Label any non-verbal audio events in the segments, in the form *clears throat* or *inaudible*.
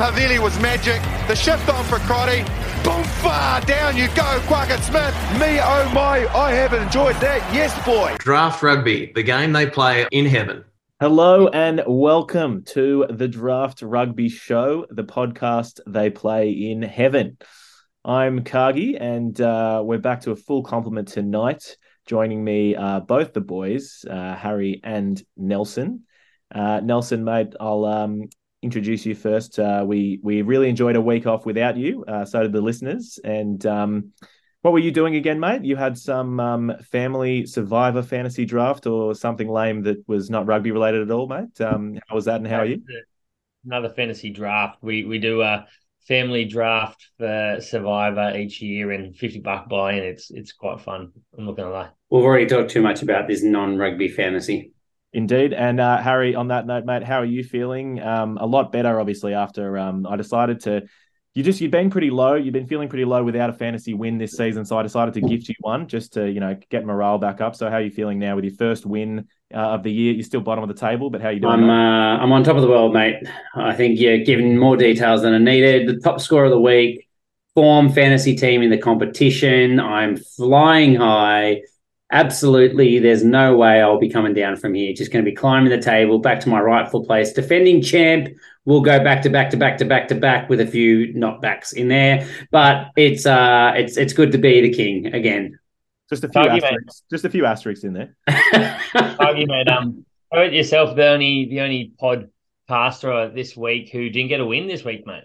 pass Havili was magic. The shift on for Crotty. Boom, far down you go, Quackett Smith. Me, oh my, I have enjoyed that. Yes, boy. Draft Rugby, the game they play in heaven. Hello and welcome to the Draft Rugby Show, the podcast they play in heaven. I'm Cargie, and uh, we're back to a full complement tonight. Joining me are both the boys, uh, Harry and Nelson. Uh, Nelson, mate, I'll um, introduce you first. Uh, we we really enjoyed a week off without you. Uh, so did the listeners. And um, what were you doing again, mate? You had some um, family survivor fantasy draft or something lame that was not rugby related at all, mate. Um, how was that, and how are you? Another fantasy draft. We we do a family draft for survivor each year and 50 buck buy and it's it's quite fun i'm not gonna lie we've already talked too much about this non-rugby fantasy Indeed. And uh, Harry, on that note, mate, how are you feeling? Um, a lot better, obviously, after um, I decided to. You just you've been pretty low. You've been feeling pretty low without a fantasy win this season, so I decided to gift you one just to you know get morale back up. So how are you feeling now with your first win uh, of the year? You're still bottom of the table, but how are you doing? I'm uh, I'm on top of the world, mate. I think you're giving more details than I needed. The top score of the week, form fantasy team in the competition. I'm flying high absolutely there's no way I'll be coming down from here. Just going to be climbing the table back to my rightful place. Defending champ We'll go back to back to back to back to back with a few knockbacks in there. But it's uh it's it's good to be the king again. Just a few asterisks. Just a few asterisks in there. *laughs* Argument. Um hurt yourself the only the only podcaster this week who didn't get a win this week, mate.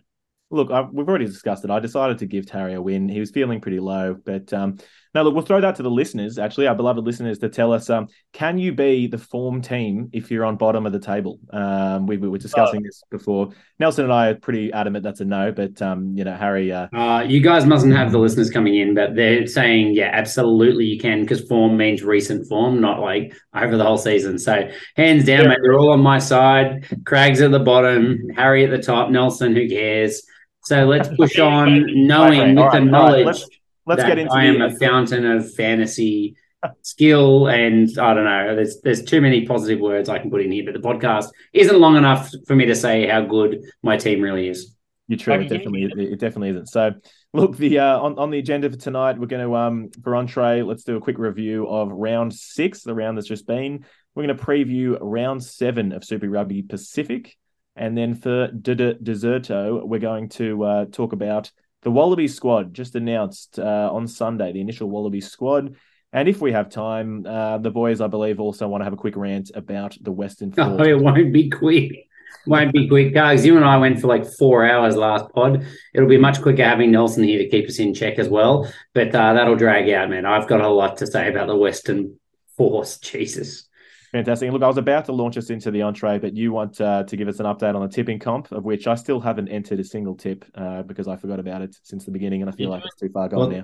Look, I, we've already discussed it. I decided to give Terry a win. He was feeling pretty low, but um, now, look, we'll throw that to the listeners, actually, our beloved listeners, to tell us um, can you be the form team if you're on bottom of the table? Um, we, we, were discussing this before. Nelson and I are pretty adamant that's a no, but, um, you know, Harry. Uh... Uh, you guys mustn't have the listeners coming in, but they're saying, yeah, absolutely you can, because form means recent form, not like over the whole season. So, hands down, yeah. mate, they're all on my side. Craig's at the bottom, Harry at the top, Nelson, who cares? So let's *laughs* push on, knowing with right, the knowledge. Right, let's get into. I am the, a fountain of fantasy skill, and I don't know. There's there's too many positive words I can put in here, but the podcast isn't long enough for me to say how good my team really is. You're true. It definitely, it definitely isn't. So, look, the uh, on on the agenda for tonight, we're going to um for entree. Let's do a quick review of round six, the round that's just been. We're going to preview round seven of Super Rugby Pacific, and then for de- Deserto, we're going to uh, talk about the Wallaby squad just announced uh, on Sunday, the initial Wallaby squad. And if we have time, uh, the boys, I believe, also want to have a quick rant about the Western Force. Oh, it won't be quick. Won't be quick, guys. You and I went for like four hours last pod. It'll be much quicker having Nelson here to keep us in check as well. But uh, that'll drag out, man. I've got a lot to say about the Western Force. Jesus. Fantastic. Look, I was about to launch us into the entree, but you want uh, to give us an update on the tipping comp, of which I still haven't entered a single tip uh, because I forgot about it since the beginning, and I feel yeah. like it's too far gone well, now.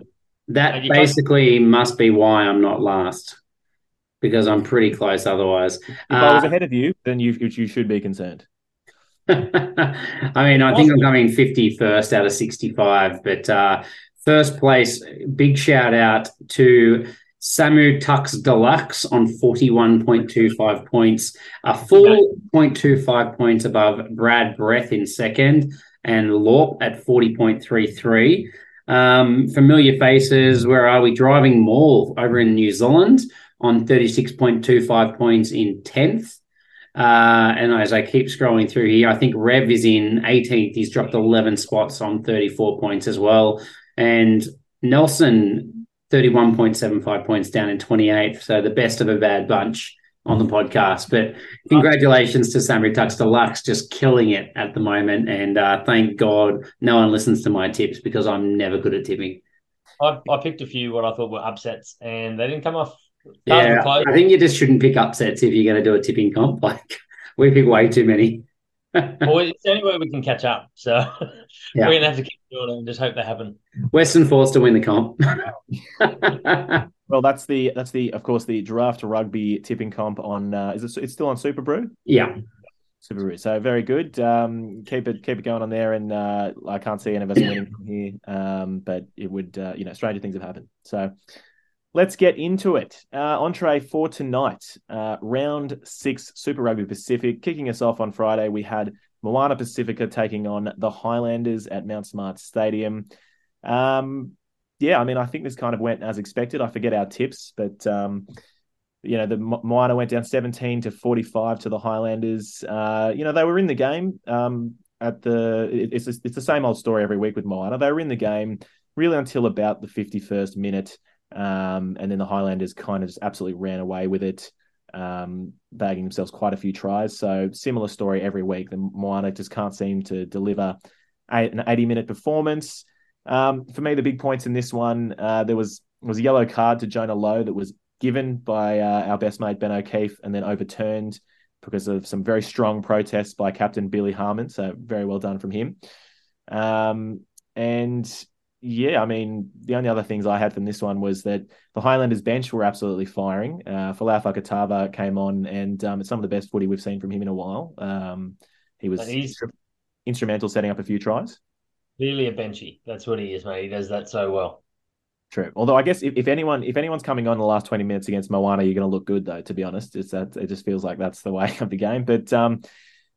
That basically must be why I'm not last because I'm pretty close. Otherwise, if uh, I was uh, ahead of you, then you you should be concerned. *laughs* I mean, I think I'm coming 51st out of 65, but uh, first place, big shout out to Samu Tux Deluxe on 41.25 points, a full 0.25 points above Brad Breath in second, and Lorp at 40.33. Um, familiar faces, where are we? Driving Mall over in New Zealand on 36.25 points in 10th. Uh, and as I keep scrolling through here, I think Rev is in 18th. He's dropped 11 spots on 34 points as well. And Nelson 31.75 points down in 28th. So the best of a bad bunch on the podcast. But congratulations to Samu Tux Deluxe, just killing it at the moment. And uh, thank God no one listens to my tips because I'm never good at tipping. I, I picked a few what I thought were upsets and they didn't come off. Yeah, I think you just shouldn't pick upsets if you're going to do a tipping comp. *laughs* Like we pick way too many. *laughs* well, it's the only way we can catch up. So *laughs* yeah. we're going to have to keep doing it and just hope they happen. Western Force to win the comp. *laughs* well, that's the that's the of course the draft rugby tipping comp on. Uh, is it? It's still on Superbru. Yeah. Superbru. So very good. Um, keep it keep it going on there, and uh, I can't see any of us winning from here. Um, but it would uh, you know stranger things have happened. So Let's get into it. Uh, entree for tonight, uh, round six Super Rugby Pacific. Kicking us off on Friday, we had Moana Pacifica taking on the Highlanders at Mount Smart Stadium. Um, yeah, I mean, I think this kind of went as expected. I forget our tips, but um, you know, the Moana went down 17 to 45 to the Highlanders. Uh, you know, they were in the game. Um, at the it's it's the same old story every week with Moana. They were in the game really until about the 51st minute, um, and then the Highlanders kind of just absolutely ran away with it, um, bagging themselves quite a few tries. So similar story every week. The Moana just can't seem to deliver an 80 minute performance. Um, for me, the big points in this one, uh, there was was a yellow card to Jonah Lowe that was given by uh, our best mate Ben O'Keefe and then overturned because of some very strong protests by Captain Billy Harmon. So very well done from him. Um, and yeah, I mean, the only other things I had from this one was that the Highlanders bench were absolutely firing. Uh, Folau Fakatava came on, and um, it's some of the best footy we've seen from him in a while. Um, he was instrumental setting up a few tries. Clearly a benchy. That's what he is, mate. He does that so well. True. Although I guess if, if anyone if anyone's coming on the last twenty minutes against Moana, you're going to look good though. To be honest, it's that it just feels like that's the way *laughs* of the game. But um,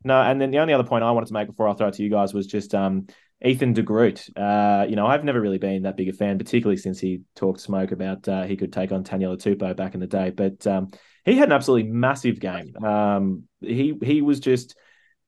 no. And then the only other point I wanted to make before I throw it to you guys was just um, Ethan de Groot. Uh, you know, I've never really been that big a fan, particularly since he talked smoke about uh, he could take on Taniela Tupou back in the day. But um, he had an absolutely massive game. Um, he he was just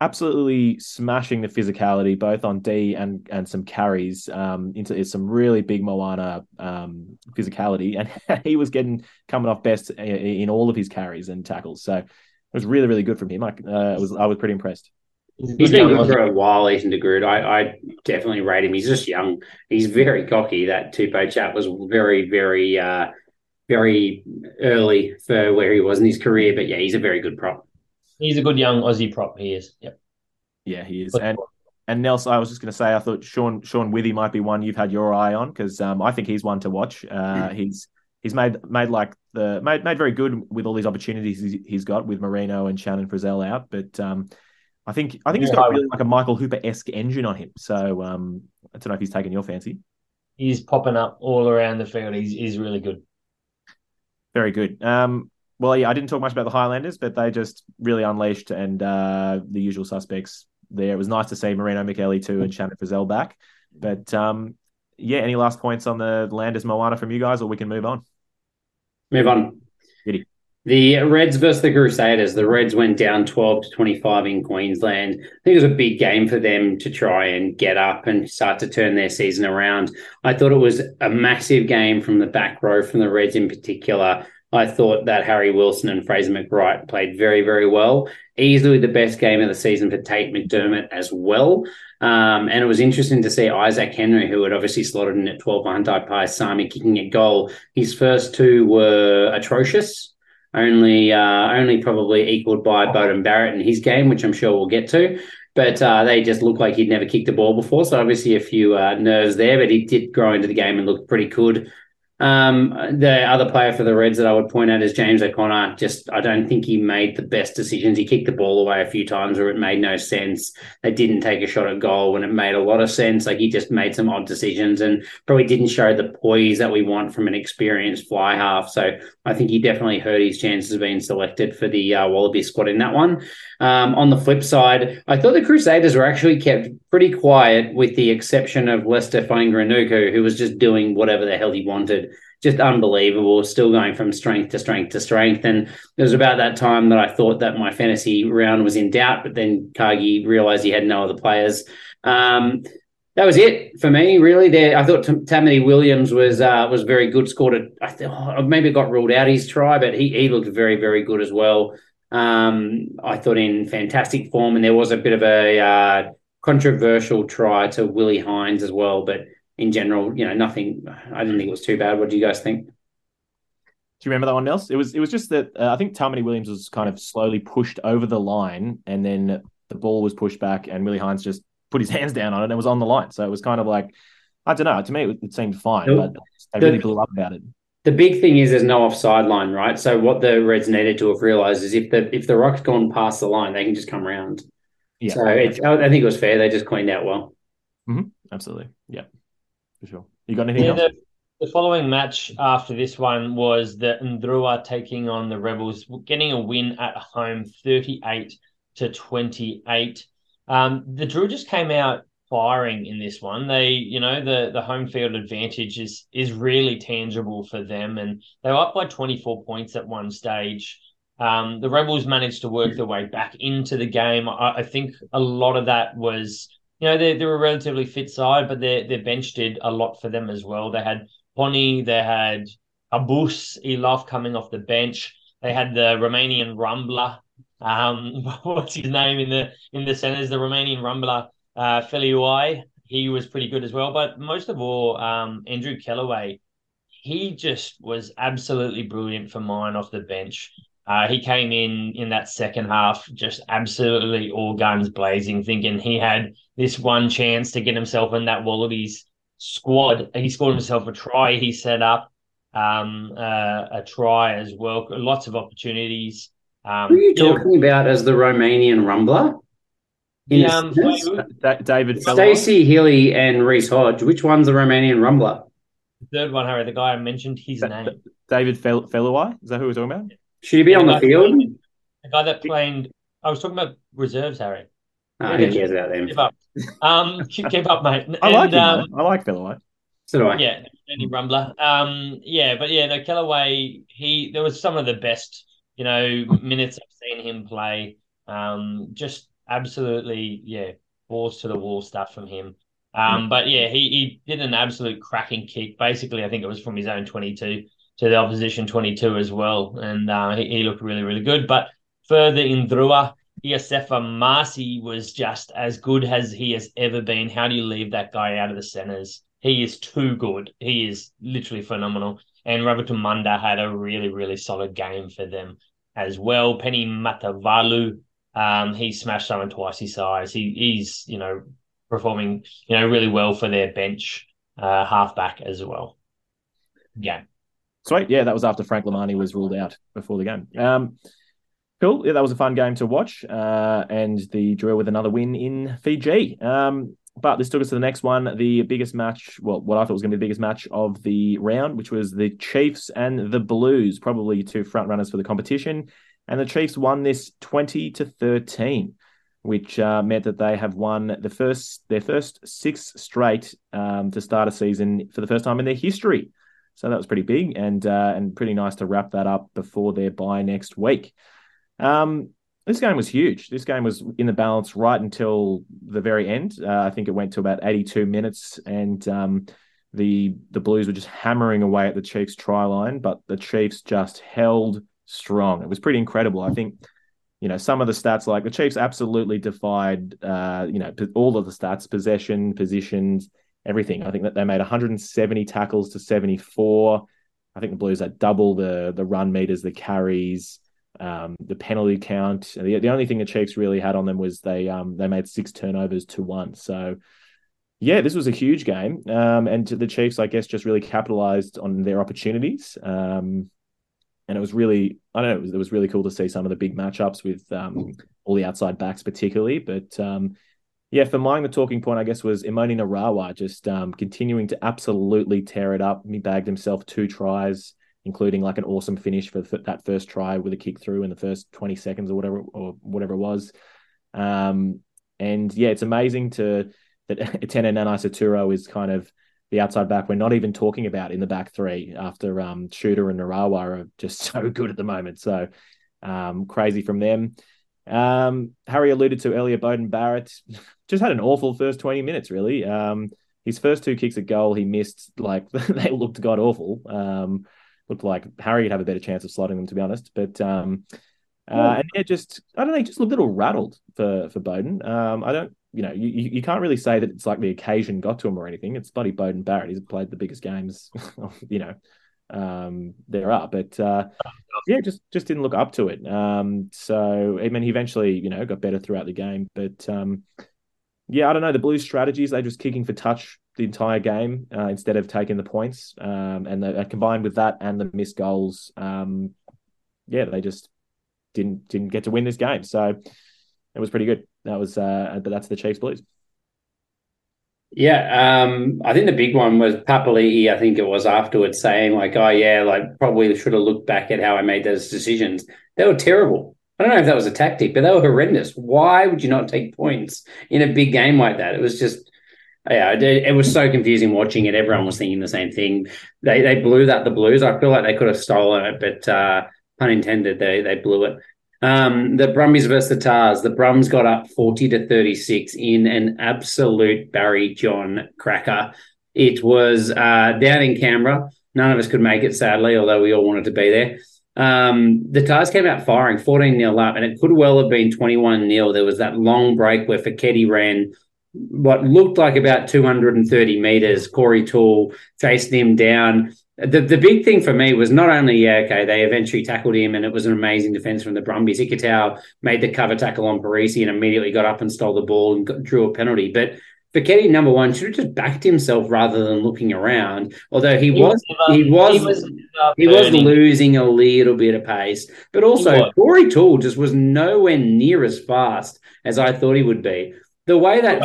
absolutely smashing the physicality both on D and and some carries um, into some really big Moana um, physicality, and *laughs* he was getting coming off best in, in, all of his carries and tackles. So it was really really good from him. I uh, was I was pretty impressed. He's been good for a while, Ethan de Groot. I, I definitely rate him. He's just young. He's very cocky. That Tupou chat was very, very, uh, very early for where he was in his career. But yeah, he's a very good prop. He's a good young Aussie prop. He is. Yep. Yeah, he is. And and Nelson, I was just going to say, I thought Sean Sean Withy might be one you've had your eye on because um, I think he's one to watch. Uh, he's he's made made like the made made very good with all these opportunities he's got with Marino and Shannon Frizzell out. But um, I think I think he's got really like a Michael Hooper esque engine on him. So um, I don't know if he's taken your fancy. He's popping up all around the field. He's he's really good. Very good. Um, well, yeah, I didn't talk much about the Highlanders, but they just really unleashed and uh, the usual suspects there. It was nice to see Marino Mikaele too and Shannon Frizzell back. But um, yeah, any last points on the Landers Moana from you guys, or we can move on? Move on. Giddy. The Reds versus the Crusaders. The Reds went down 12 to 25 in Queensland. I think it was a big game for them to try and get up and start to turn their season around. I thought it was a massive game from the back row, from the Reds in particular. I thought that Harry Wilson and Fraser McReight played very, very well. Easily the best game of the season for Tate McDermott as well. Um, and it was interesting to see Isaac Henry, who had obviously slotted in at 12 behind Paisami, kicking a goal. His first two were atrocious, only uh, only probably equaled by Beauden Barrett in his game, which I'm sure we'll get to. But uh, they just looked like he'd never kicked a ball before. So obviously a few uh, nerves there, but he did grow into the game and looked pretty good. Um, the other player for the Reds that I would point out is James O'Connor. Just, I don't think he made the best decisions. He kicked the ball away a few times where it made no sense. They didn't take a shot at goal when it made a lot of sense. Like he just made some odd decisions and probably didn't show the poise that we want from an experienced fly half. So I think he definitely hurt his chances of being selected for the uh, Wallaby squad in that one. Um, on the flip side, I thought the Crusaders were actually kept pretty quiet, with the exception of Leicester Fainga'anuku, who was just doing whatever the hell he wanted. Just unbelievable, still going from strength to strength to strength. And it was about that time that I thought that my fantasy round was in doubt, but then Cargie realized he had no other players. Um, that was it for me, really. There, I thought Tamaiti Williams was uh, was very good. Scored. I thought maybe got ruled out his try, but he he looked very very good as well. Um, I thought in fantastic form, and there was a bit of a uh, controversial try to Willi Heinz as well. But in general, you know, nothing. I didn't think it was too bad. What do you guys think? Do you remember that one, else? It was it was just that uh, I think Tamaiti Williams was kind of slowly pushed over the line, and then the ball was pushed back, and Willi Heinz just put his *laughs* hands down on it and it was on the line. So it was kind of like I don't know. To me, it, it seemed fine, but they really blew up about it the big thing is there's no offside line, right? So what the Reds needed to have realised is if the if the rock's gone past the line, they can just come around. Yeah. So it's, I think it was fair. They just cleaned out well. Mm-hmm. Absolutely. Yeah. For sure. You got anything yeah, else? The, the, following match after this one was the Ndrua taking on the Rebels, getting a win at home, thirty-eight to twenty-eight. Um, the Drew just came out firing in this one. They, you know, the the home field advantage is is really tangible for them, and they were up by 24 points at one stage. Um, the Rebels managed to work their way back into the game. I, I think a lot of that was, you know, they're, they're a relatively fit side, but their their bench did a lot for them as well. They had Pony, they had Cabous Eloff coming off the bench. They had the Romanian Rumbler. Um, *laughs* what's his name in the in the centers? The Romanian Rumbler, uh, Feliuai. He was pretty good as well. But most of all, um, Andrew Kellaway. He just was absolutely brilliant for mine off the bench. Uh, he came in in that second half, just absolutely all guns blazing, thinking he had this one chance to get himself in that Wallabies squad. He scored himself a try. He set up um, uh, a try as well. Lots of opportunities. Um, Who are you talking about as the Romanian rumbler? In Yeah, um, sense? Da- David Stacey Ili and Reece Hodge. Which one's the Romanian rumbler? third one, Harry, the guy I mentioned his Da- name. David Fel- Feliuai. Is that who we're talking about? Should he be on the field? playing- The guy that played. I was talking about reserves, Harry. Oh, who cares about them? Keep up. Um, keep, keep up, mate. I like And, him. um, mate. I like Feliuai. So do I. Yeah, Andy Rumbler. Um, yeah, but yeah, no, Kellaway, he there was some of the best, you know, minutes I've seen him play. Um, just absolutely, yeah, balls to the wall stuff from him. Um, but yeah, he he did an absolute cracking kick. Basically, I think it was from his own twenty two to the opposition twenty two as well, and uh, he, he looked really really good. But further in Drua, Iosefa Masi was just as good as he has ever been. How do you leave that guy out of the centers? He is too good. He is literally phenomenal. And Munda had a really, really solid game for them as well. Peni Matawalu, um, he smashed someone twice his size. He, he's, you know, performing, you know, really well for their bench uh, halfback as well. Yeah. Sweet. Yeah, that was after Frank Lomani was ruled out before the game. Um, cool. Yeah, that was a fun game to watch. Uh, and the drill with another win in Fiji. Um, but this took us to the next one, the biggest match, well, what I thought was going to be the biggest match of the round, which was the Chiefs and the Blues, probably two front runners for the competition. And the Chiefs won this 20 to 13, which uh, meant that they have won the first their first six straight um, to start a season for the first time in their history. So that was pretty big and uh, and pretty nice to wrap that up before their bye next week. Um, this game was huge. This game was in the balance right until the very end. Uh, I think it went to about 82 minutes, and um, the the Blues were just hammering away at the Chiefs' try line, but the Chiefs just held strong. It was pretty incredible. I think you know some of the stats, like the Chiefs, absolutely defied uh, you know all of the stats, possession, positions, everything. I think that they made 170 tackles to 74. I think the Blues had double the the run meters, the carries um, the penalty count. The, the only thing the Chiefs really had on them was they um, they made six turnovers to one. So yeah, this was a huge game, um, and the Chiefs, I guess, just really capitalized on their opportunities. Um, and it was really, I don't know, it was, it was really cool to see some of the big matchups with um, all the outside backs, particularly. But um, yeah, for mine, the talking point, I guess, was Emoni Narawa just um, continuing to absolutely tear it up. He bagged himself two tries including like an awesome finish for that first try with a kick through in the first 20 seconds or whatever or whatever it was. Um, and yeah, it's amazing to that *laughs* Etene Nanai-Seturo is kind of the outside back we're not even talking about in the back three after um, Shooter and Narawa are just *laughs* so good at the moment. So um, crazy from them. Um, Harry alluded to earlier, Beauden Barrett *laughs* just had an awful first 20 minutes, really. Um, his first two kicks at goal, he missed like *laughs* they looked god awful. Um, looked like Harry'd have a better chance of slotting them, to be honest. But um, uh, and yeah, just I don't know, he just looked a little rattled for for Beauden. Um, I don't, you know, you you can't really say that it's like the occasion got to him or anything. It's bloody Beauden Barrett. He's played the biggest games, *laughs* you know, um, there are. But uh, yeah, just just didn't look up to it. Um, so I mean, he eventually, you know, got better throughout the game, but um, yeah, I don't know. The Blues' strategies, they're just kicking for touch the entire game uh, instead of taking the points. Um, and the, uh, combined with that and the missed goals, um, yeah, they just didn't didn't get to win this game. So it was pretty good. That was, uh, but that's the Chiefs Blues. Yeah, um, I think the big one was Papali'i. I think it was afterwards saying like, "Oh yeah, like probably should have looked back at how I made those decisions. They were terrible. I don't know if that was a tactic, but they were horrendous. Why would you not take points in a big game like that? It was just, yeah, it, was so confusing watching it. Everyone was thinking the same thing. They they blew that the Blues. I feel like they could have stolen it, but uh, pun intended, they they blew it. Um, the Brumbies versus the Tahs. The Brums got up 40 to 36 in an absolute Barry John cracker. It was uh, down in Canberra. None of us could make it, sadly, although we all wanted to be there. Um, the Tahs came out firing 14 0 up, and it could well have been 21 0. There was that long break where Foketi ran what looked like about 230 meters. Corey Toole chased him down. The, the big thing for me was not only, yeah, okay, they eventually tackled him and it was an amazing defense from the Brumbies. Ikitau made the cover tackle on Parisi and immediately got up and stole the ball and got, drew a penalty. But Foketi, number one, should have just backed himself rather than looking around. Although he, he was, was he was, he was, he was losing a little bit of pace, but also Corey Toole just was nowhere near as fast as I thought he would be. The way that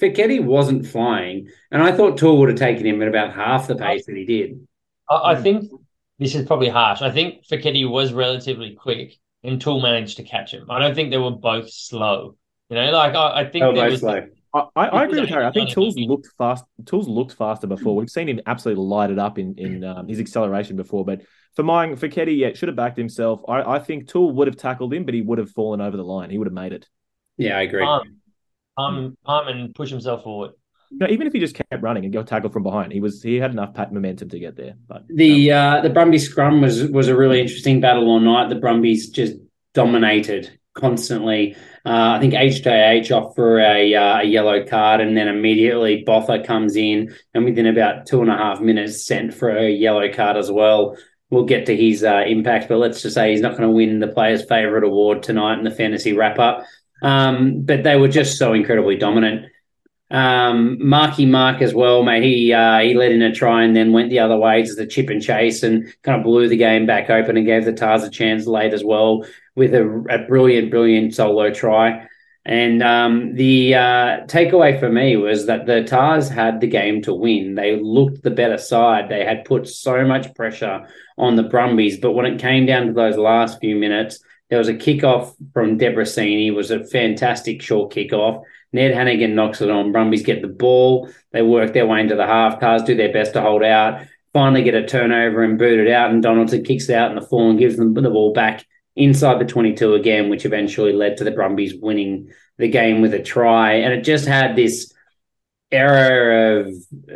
Foketi wasn't flying, and I thought Toole would have taken him at about half the pace that he did. I, I think this is probably harsh. I think Foketi was relatively quick, and Toole managed to catch him. I don't think they were both slow. You know, like I, I think oh, there was. Slow. I, I, agree with Harry. I think Tools looked fast. Tools looked faster before. We've seen him absolutely light it up in in um, his acceleration before. But for mine, Foketi, yeah, should have backed himself. I, I think Toole would have tackled him, but he would have fallen over the line. He would have made it. Yeah, I agree. Um, um, um and push himself forward. No, even if he just kept running and got tackled from behind, he was he had enough pat momentum to get there. But the um, uh, the Brumbies scrum was was a really interesting battle all night. The Brumbies just dominated constantly. Uh, I think HJH off for a, uh, a yellow card, and then immediately Botha comes in, and within about two and a half minutes, sent for a yellow card as well. We'll get to his uh, impact, but let's just say he's not going to win the Players' Favourite Award tonight in the fantasy wrap up. Um, but they were just so incredibly dominant. Um, Marky Mark as well, mate. He uh, he led in a try and then went the other way to the chip and chase and kind of blew the game back open and gave the Tahs a chance late as well with a, a brilliant, brilliant solo try. And um, the uh, takeaway for me was that the Tars had the game to win. They looked the better side. They had put so much pressure on the Brumbies, but when it came down to those last few minutes, there was a kickoff from Debrasini. Was a fantastic short kickoff. Ned Hannigan knocks it on. Brumbies get the ball. They work their way into the half. Cars do their best to hold out. Finally get a turnover and boot it out. And Donaldson kicks it out in the full and gives them the ball back inside the 22 again, which eventually led to the Brumbies winning the game with a try. And it just had this era of uh,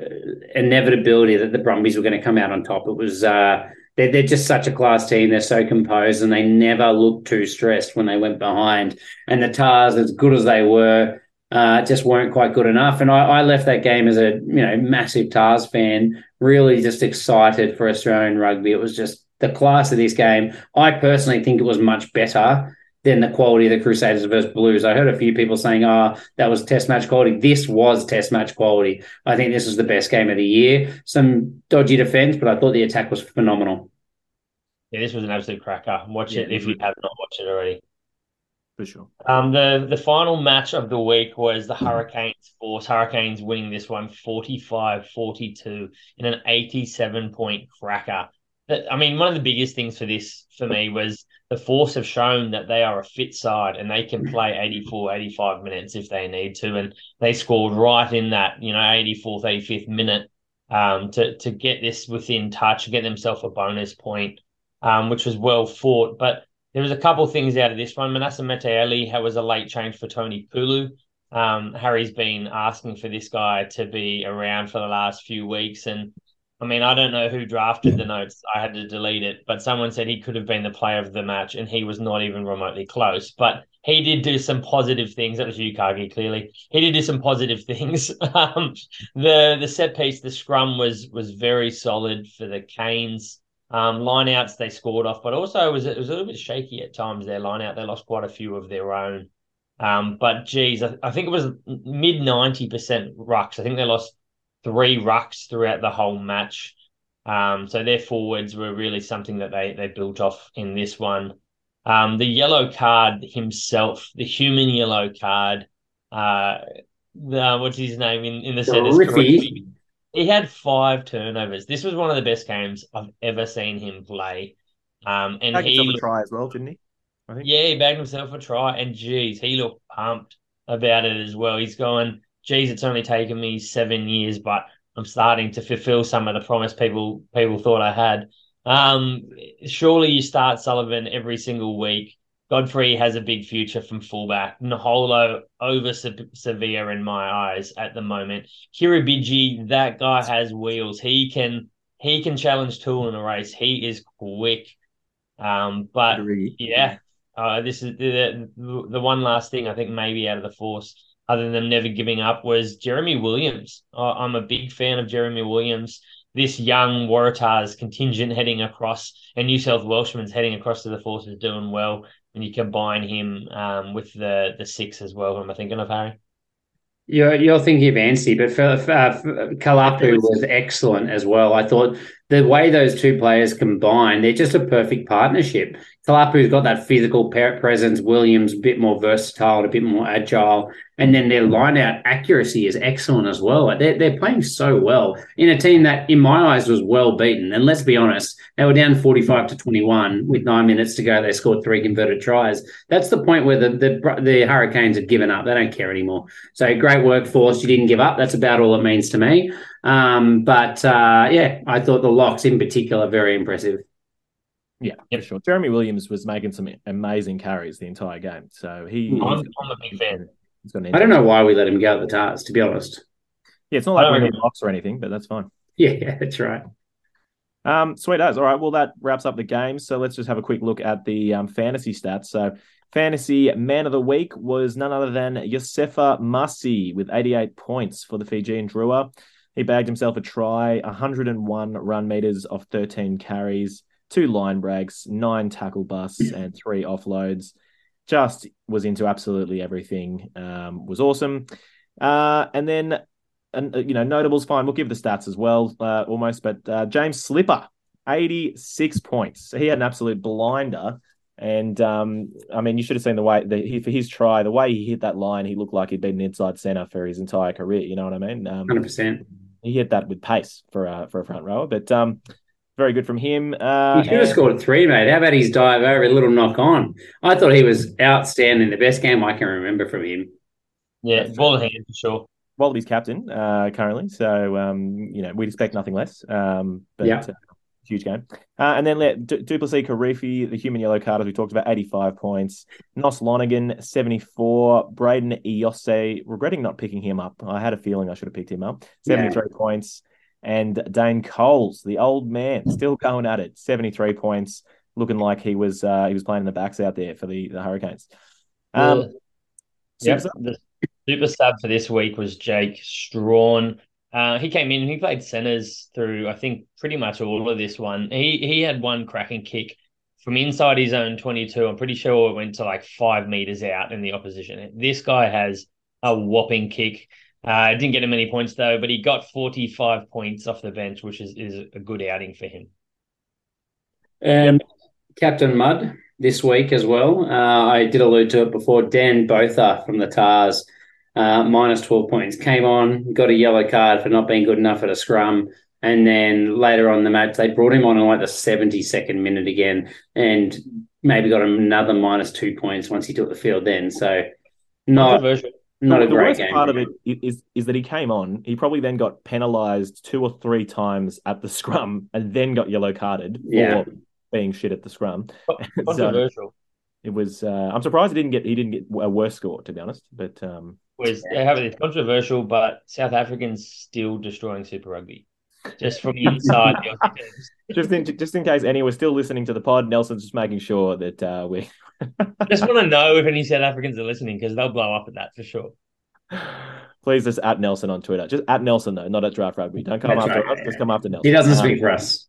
inevitability that the Brumbies were going to come out on top. It was uh, they're, they're just such a class team. They're so composed and they never looked too stressed when they went behind. And the Tahs, as good as they were, uh, just weren't quite good enough. And I, I, left that game as a you know massive Tahs fan, really just excited for Australian rugby. It was just the class of this game. I personally think it was much better than the quality of the Crusaders versus Blues. I heard a few people saying, "Oh, that was Test match quality." This was Test match quality. I think this was the best game of the year. Some dodgy defense, but I thought the attack was phenomenal. Yeah, this was an absolute cracker. Watch yeah, it if you have not watched it already. For sure. Um, the the final match of the week was the Hurricanes force. Hurricanes winning this one 45-42 in an 87 point cracker. I mean, one of the biggest things for this for me was the Force have shown that they are a fit side and they can play 84, 85 minutes if they need to. And they scored right in that, you know, 84th, 85th minute um, to, to get this within touch, get themselves a bonus point, um, which was well fought. But there was a couple of things out of this one. Manasa Mataele was a late change for Tony Pulu. Um, Harry's been asking for this guy to be around for the last few weeks, and I mean, I don't know who drafted the notes. I had to delete it, but someone said he could have been the player of the match, and he was not even remotely close. But he did do some positive things. That was you, Cargie, clearly. He did do some positive *laughs* things. um, the the set piece, the scrum was was very solid for the Canes. Um, lineouts they scored off, but also it was it was a little bit shaky at times. Their lineout they lost quite a few of their own. Um, but geez, I, I think it was mid ninety percent rucks. I think they lost three rucks throughout the whole match. Um, so their forwards were really something that they they built off in this one. Um, the yellow card himself, the human yellow card, uh, the, what's his name in, in the centre? He had five turnovers. This was one of the best games I've ever seen him play. Um, and he a try as well, didn't he? I think. Yeah, he bagged himself a try, and geez, he looked pumped about it as well. He's going, geez, it's only taken me seven years, but I'm starting to fulfill some of the promise people people thought I had. Um, surely you start Sullivan every single week. Godfrey has a big future from fullback. Naholo over Sevilla in my eyes at the moment. Kiribiji, that guy has wheels. He can he can challenge Toole in a race. He is quick. Um, but yeah, uh, this is the the one last thing I think maybe out of the force, other than them never giving up, was Jeremy Williams. Uh, I'm a big fan of Jeremy Williams. This young Waratahs contingent heading across, and New South Welshman's heading across to the force is doing well. And you combine him um, with the the six as well. Who am I thinking of, Harry? You're, you're thinking of Anstey, but for, uh, Kalapu was excellent as well. I thought the way those two players combine, they're just a perfect partnership. Kalapu's got that physical presence. Williams a bit more versatile and a bit more agile, and then their line out accuracy is excellent as well. They're they're playing so well in a team that, in my eyes, was well beaten. And let's be honest, they were down forty five to twenty one with nine minutes to go. They scored three converted tries. That's the point where the, the the Hurricanes have given up. They don't care anymore. So great work, Force. You didn't give up. That's about all it means to me. Um, but uh, yeah, I thought the locks in particular very impressive. Yeah, yep. for sure. Jeremy Williams was making some amazing carries the entire game. So he. I'm, I'm a big fan. I don't know why we let him go at the Tahs, to be honest. Yeah, it's not like we're box or anything, but that's fine. Yeah, *laughs* yeah, that's right. Um, sweet as. All right. Well, that wraps up the game. So let's just have a quick look at the um, fantasy stats. So, fantasy man of the week was none other than Iosefa Masi with 88 points for the Fijian Drua. He bagged himself a try, 101 run meters off 13 carries, two line breaks, nine tackle busts, and three offloads. Just was into absolutely everything. Um, was awesome. Uh, and then, and you know, notables fine. We'll give the stats as well, uh, almost. But uh, James Slipper, 86 points. He had an absolute blinder. And um, I mean, you should have seen the way that he, for his try, the way he hit that line, he looked like he'd been an inside center for his entire career. You know what I mean? Um, Hundred um, percent. He hit that with pace for a for a front rower, but um, very good from him. Uh, he should have and... scored three, mate. How about his dive over, a little knock on? I thought he was outstanding. The best game I can remember from him. Yeah, ball hand for sure. Wallabies captain uh, currently, so um, you know we'd expect nothing less. Um, but yeah. Uh, huge game. Uh, and then let D- Du'Plessis Kirifi, the human yellow card, as we talked about, 85 points. Nos Lonigan, 74. Brayden Iose, regretting not picking him up. I had a feeling I should have picked him up. 73 yeah. points. And Dane Coles, the old man, still going at it, 73 points, looking like he was uh, he was playing in the backs out there for the, the Hurricanes. Um, yep. The super sub for this week was Jake Strawn. Uh, he came in, he played centers through, I think, pretty much all of this one. He he had one cracking kick from inside his own 22. I'm pretty sure it went to like five meters out in the opposition. This guy has a whopping kick. Uh, didn't get him many points though, but he got 45 points off the bench, which is, is a good outing for him. And Captain Mud this week as well. Uh, I did allude to it before. Dan Botha from the Tahs, uh, minus 12 points. Came on, got a yellow card for not being good enough at a scrum. And then later on the match, they brought him on in like the 72nd minute again and maybe got another minus two points once he took the field then. So not, not a the worst game. part of it is, is that he came on. He probably then got penalised two or three times at the scrum *laughs* and then got yellow carded for being shit at the scrum. *laughs* Controversial. So it was. Uh, I'm surprised he didn't get he didn't get a worse score to be honest. But um, was they have it controversial, but South Africans still destroying Super Rugby. Just from the *laughs* inside. just in just in case anyone was still listening to the pod, Nelson's just making sure that uh, we *laughs* just want to know if any South Africans are listening because they'll blow up at that for sure. Please just at Nelson on Twitter. Just at Nelson though, not at Draft Rugby. Don't come That's after right. us. Just come after Nelson. He doesn't um, speak for us.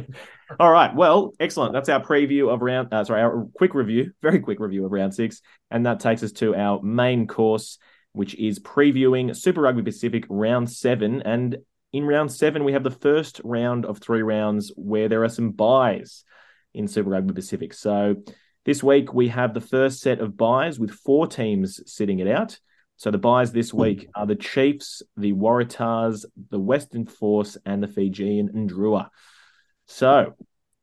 *laughs* All right. Well, excellent. That's our preview of round. Uh, sorry, our quick review, very quick review of round six, and that takes us to our main course which is previewing Super Rugby Pacific round seven. And in round seven, we have the first round of three rounds where there are some byes in Super Rugby Pacific. So this week, we have the first set of byes with four teams sitting it out. So the byes this week are the Chiefs, the Waratahs, the Western Force, and the Fijian Ndrua. So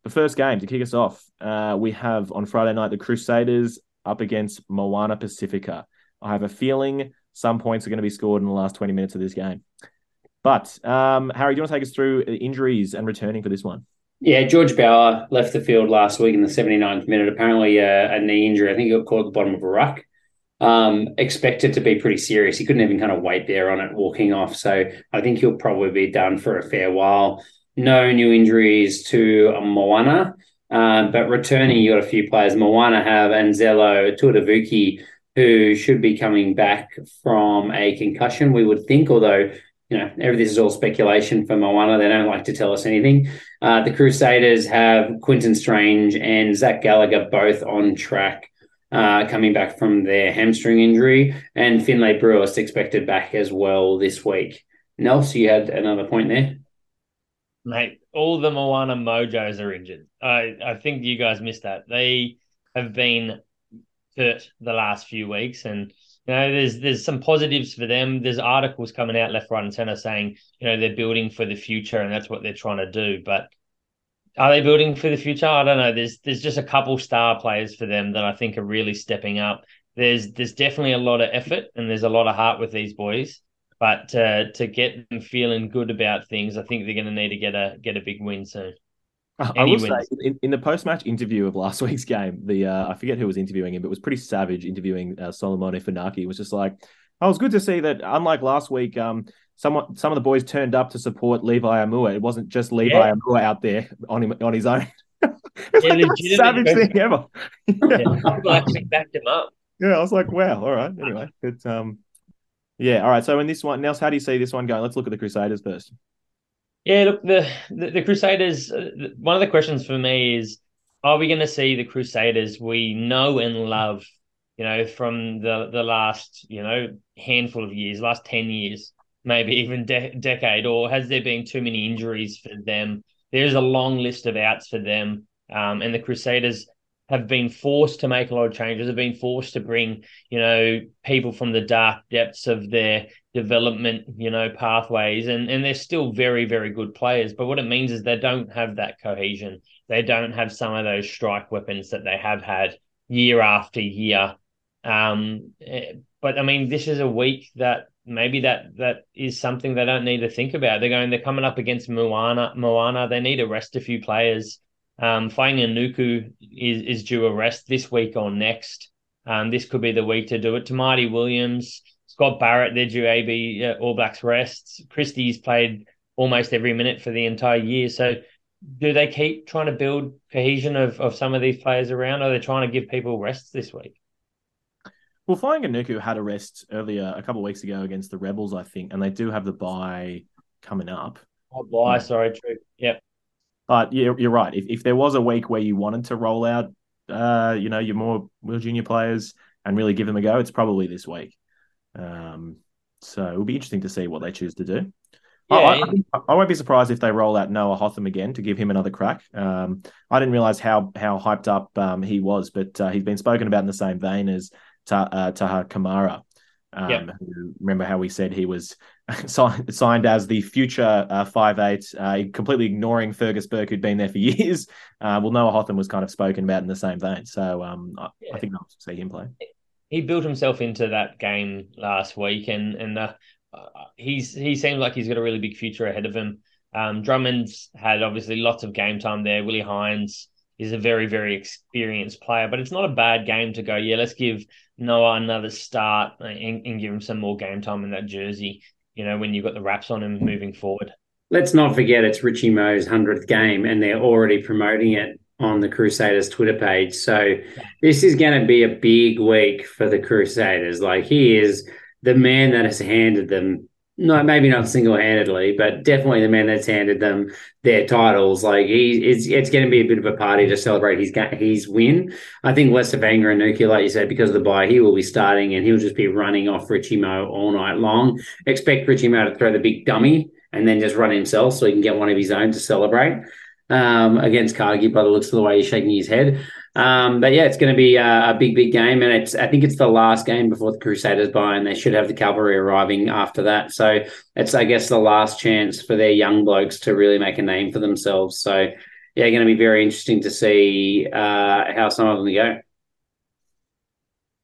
the first game to kick us off, uh, we have on Friday night the Crusaders up against Moana Pacifica. I have a feeling some points are going to be scored in the last 20 minutes of this game. But um, Harry, do you want to take us through injuries and returning for this one? Yeah, George Bower left the field last week in the 79th minute. Apparently, uh, a knee injury. I think he got caught at the bottom of a ruck. Um, expected to be pretty serious. He couldn't even kind of wait there on it, walking off. So I think he'll probably be done for a fair while. No new injuries to Moana, um, but returning, you got a few players. Moana have Anzelo Tuitavuki, who should be coming back from a concussion, we would think, although you know, everything is all speculation for Moana. They don't like to tell us anything. Uh, the Crusaders have Quinten Strange and Zach Gallagher both on track, uh, coming back from their hamstring injury, and Finlay Brewis expected back as well this week. Nelson, you had another point there. Mate, all the Moana mojos are injured. I, I think you guys missed that. They have been hurt the last few weeks, and you know, there's there's some positives for them. There's articles coming out left, right, and center saying, you know, they're building for the future and that's what they're trying to do. But are they building for the future? I don't know. There's there's just a couple star players for them that I think are really stepping up. There's there's definitely a lot of effort and there's a lot of heart with these boys. But uh, to get them feeling good about things, I think they're going to need to get a get a big win soon. *laughs* I will say in, in the post match interview of last *laughs* week's game, the uh, I forget who was interviewing him, but it was pretty savage interviewing uh, Solomone Funaki. It was just like, oh, it was good to see that unlike last week, um, some some of the boys turned up to support Levi Aumua. It wasn't just Levi yeah. Aumua out there on him on his own. *laughs* it's yeah, like the savage thing ever. yeah. People actually backed him up. Yeah, I was like, wow, all right. Anyway, but um, yeah, all right. So in this one, Nels, how do you see this one going? Let's look at the Crusaders first. Yeah, look, the, the, the Crusaders, uh, one of the questions for me is are we going to see the Crusaders we know and love, you know, from the, the last, you know, handful of years, last 10 years, maybe even de- decade, or has there been too many injuries for them? There's a long list of outs for them. Um, and the Crusaders have been forced to make a lot of changes, have been forced to bring, you know, people from the dark depths of their development, you know, pathways. And, and they're still very, very good players. But what it means is they don't have that cohesion. They don't have some of those strike weapons that they have had year after year. Um, eh, but I mean, this is a week that maybe that that is something they don't need to think about. They're going, they're coming up against Moana. Moana, they need to rest a few players. Um, Fainga'anuku is, is due a rest this week or next. Um, this could be the week to do it. Tamaiti Williams, Scott Barrett, they're due AB uh, All Blacks rests. Christie's played almost every minute for the entire year. So do they keep trying to build cohesion of, of some of these players around? Or are they trying to give people rests this week? Well, Fainga'anuku had a rest earlier a couple of weeks ago against the Rebels, I think, and they do have the bye coming up. Oh, bye, sorry, true. Yep. But you're, you're right. If, if there was a week where you wanted to roll out, uh, you know, your more real junior players and really give them a go, it's probably this week. Um, so it'll be interesting to see what they choose to do. Yeah, I, I, I, won't be surprised if they roll out Noah Hotham again to give him another crack. Um, I didn't realize how how hyped up um, he was, but uh, he's been spoken about in the same vein as Ta- uh, Taha Kemara. Um, yep. Remember how we said he was *laughs* signed as the future uh, five eight, uh, completely ignoring Fergus Burke, who'd been there for *laughs* years. Uh, well, Noah Hotham was kind of spoken about in the same vein, so um, I. I, think I'll see him play. He built himself into that game last week, and and uh, he's he seems like he's got a really big future ahead of him. Um, Drummond's had obviously lots of game time there. Willi Heinz is a very very experienced player, but it's not a bad game to go. Yeah, let's give Noah another start and, and give him some more game time in that jersey you know, when you've got the wraps on him moving forward. Let's not forget it's Richie Mo'unga's 100th game and they're already promoting it on the Crusaders Twitter page. So this is going to be a big week for the Crusaders. Like he is the man that has handed them no, maybe not single handedly, but definitely the man that's handed them their titles. Like he, it's it's going to be a bit of a party to celebrate his his win. I think Leicester Fainga'anuku, like you said, because of the bye, he will be starting and he'll just be running off Richie Mo all night long. Expect Richie Mo to throw the big dummy and then just run himself so he can get one of his own to celebrate um, against Carnegie by the looks of the way he's shaking his head. Um, but yeah, it's going to be a, a, big, big game, and it's I think it's the last game before the Crusaders bye, and they should have the cavalry arriving after that. So it's I guess the last chance for their young blokes to really make a name for themselves. So yeah, going to be very interesting to see uh, how some of them go.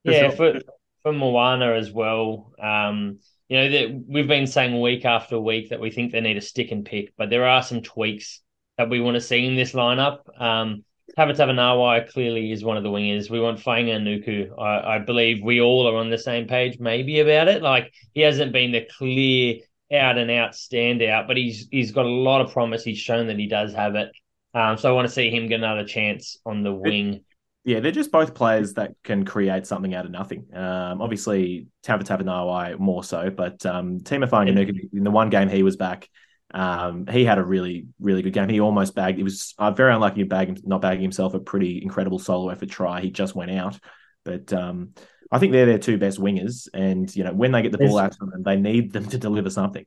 Yeah, for for Moana as well. Um, you know that we've been saying week after week that we think they need a stick and pick, but there are some tweaks that we want to see in this lineup. Um, Tavatanawai clearly is one of the wingers. We want Fainga'anuku. I, I believe we all are on the same page, maybe about it. Like he hasn't been the clear out and out standout, but he's he's got a lot of promise. He's shown that he does have it. Um, so I want to see him get another chance on the wing. Yeah, they're just both players that can create something out of nothing. Um, obviously, Tavatanawai more so, but um, Tima Fainga'anuku, in the one game he was back, um, he had a really, really good game. He almost bagged. It was uh, very unlucky bag, not bagging himself a pretty incredible solo effort try. He just went out, but um, I think they're their two best wingers. And you know, when they get the ball out to them, they need them to deliver something.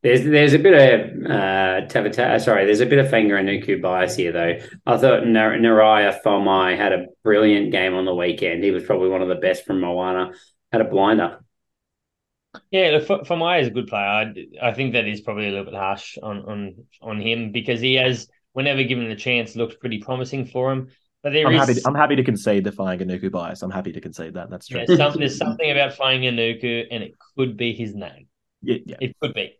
There's there's a bit of uh, Tavata, sorry, there's a bit of Fainga'anuku bias here though. I thought Nar- Neria Fomai had a brilliant game on the weekend. He was probably one of the best from Moana. Had a blinder. Yeah, for, for my is a good player. I, I think that is probably a little bit harsh on on on him because he has, whenever given the chance, looked pretty promising for him. But there I'm is, happy. To, I'm happy to concede the Fainga'anuku bias. I'm happy to concede that. That's true. Yeah, some, there's something about Fainga'anuku, and it could be his name. Yeah, yeah. it could be.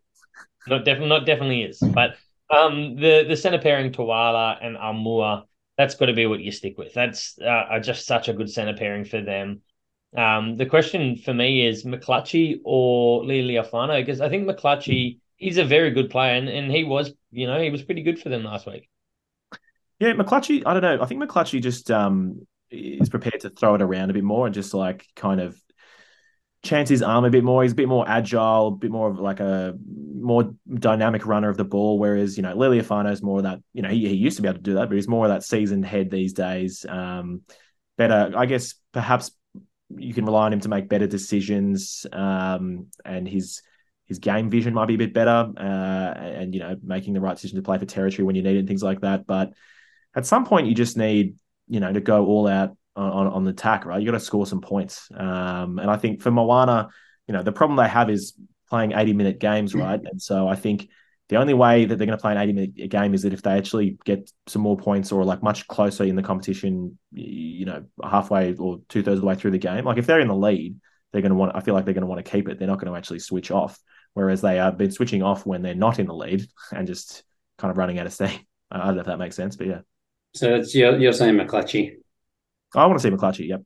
Not definitely, not definitely is. But um, the the center pairing Toala and Aumua, that's got to be what you stick with. That's uh, just such a good center pairing for them. Um, the question for me is McClutchie or Leali'ifano because I think McClutchie he's a very good player and, and he was you know he was pretty good for them last week. Yeah, McClutchie. I don't know. I think McClutchie just um, is prepared to throw it around a bit more and just like kind of chance his arm a bit more. He's a bit more agile, a bit more of like a more dynamic runner of the ball. Whereas you know Leali'ifano is more of that. You know he, he used to be able to do that, but he's more of that seasoned head these days. Um, better, I guess. Perhaps you can rely on him to make better decisions, um, and his his game vision might be a bit better, uh, and you know making the right decision to play for territory when you need it and things like that. But at some point, you just need you know to go all out on, on the tack, right? You got to score some points. Um, and I think for Moana, you know, the problem they have is playing 80 minute games, right? And so I think the only way that they're going to play an 80 minute game is that if they actually get some more points or like much closer in the competition, you know, halfway or two thirds of the way through the game. Like if they're in the lead, they're going to want, I feel like they're going to want to keep it. They're not going to actually switch off. Whereas they have been switching off when they're not in the lead *laughs* and just kind of running out of steam. *laughs* I don't know if that makes sense, but yeah. So it's you're, you're saying McClutchie. I want to see McClutchie. Yep.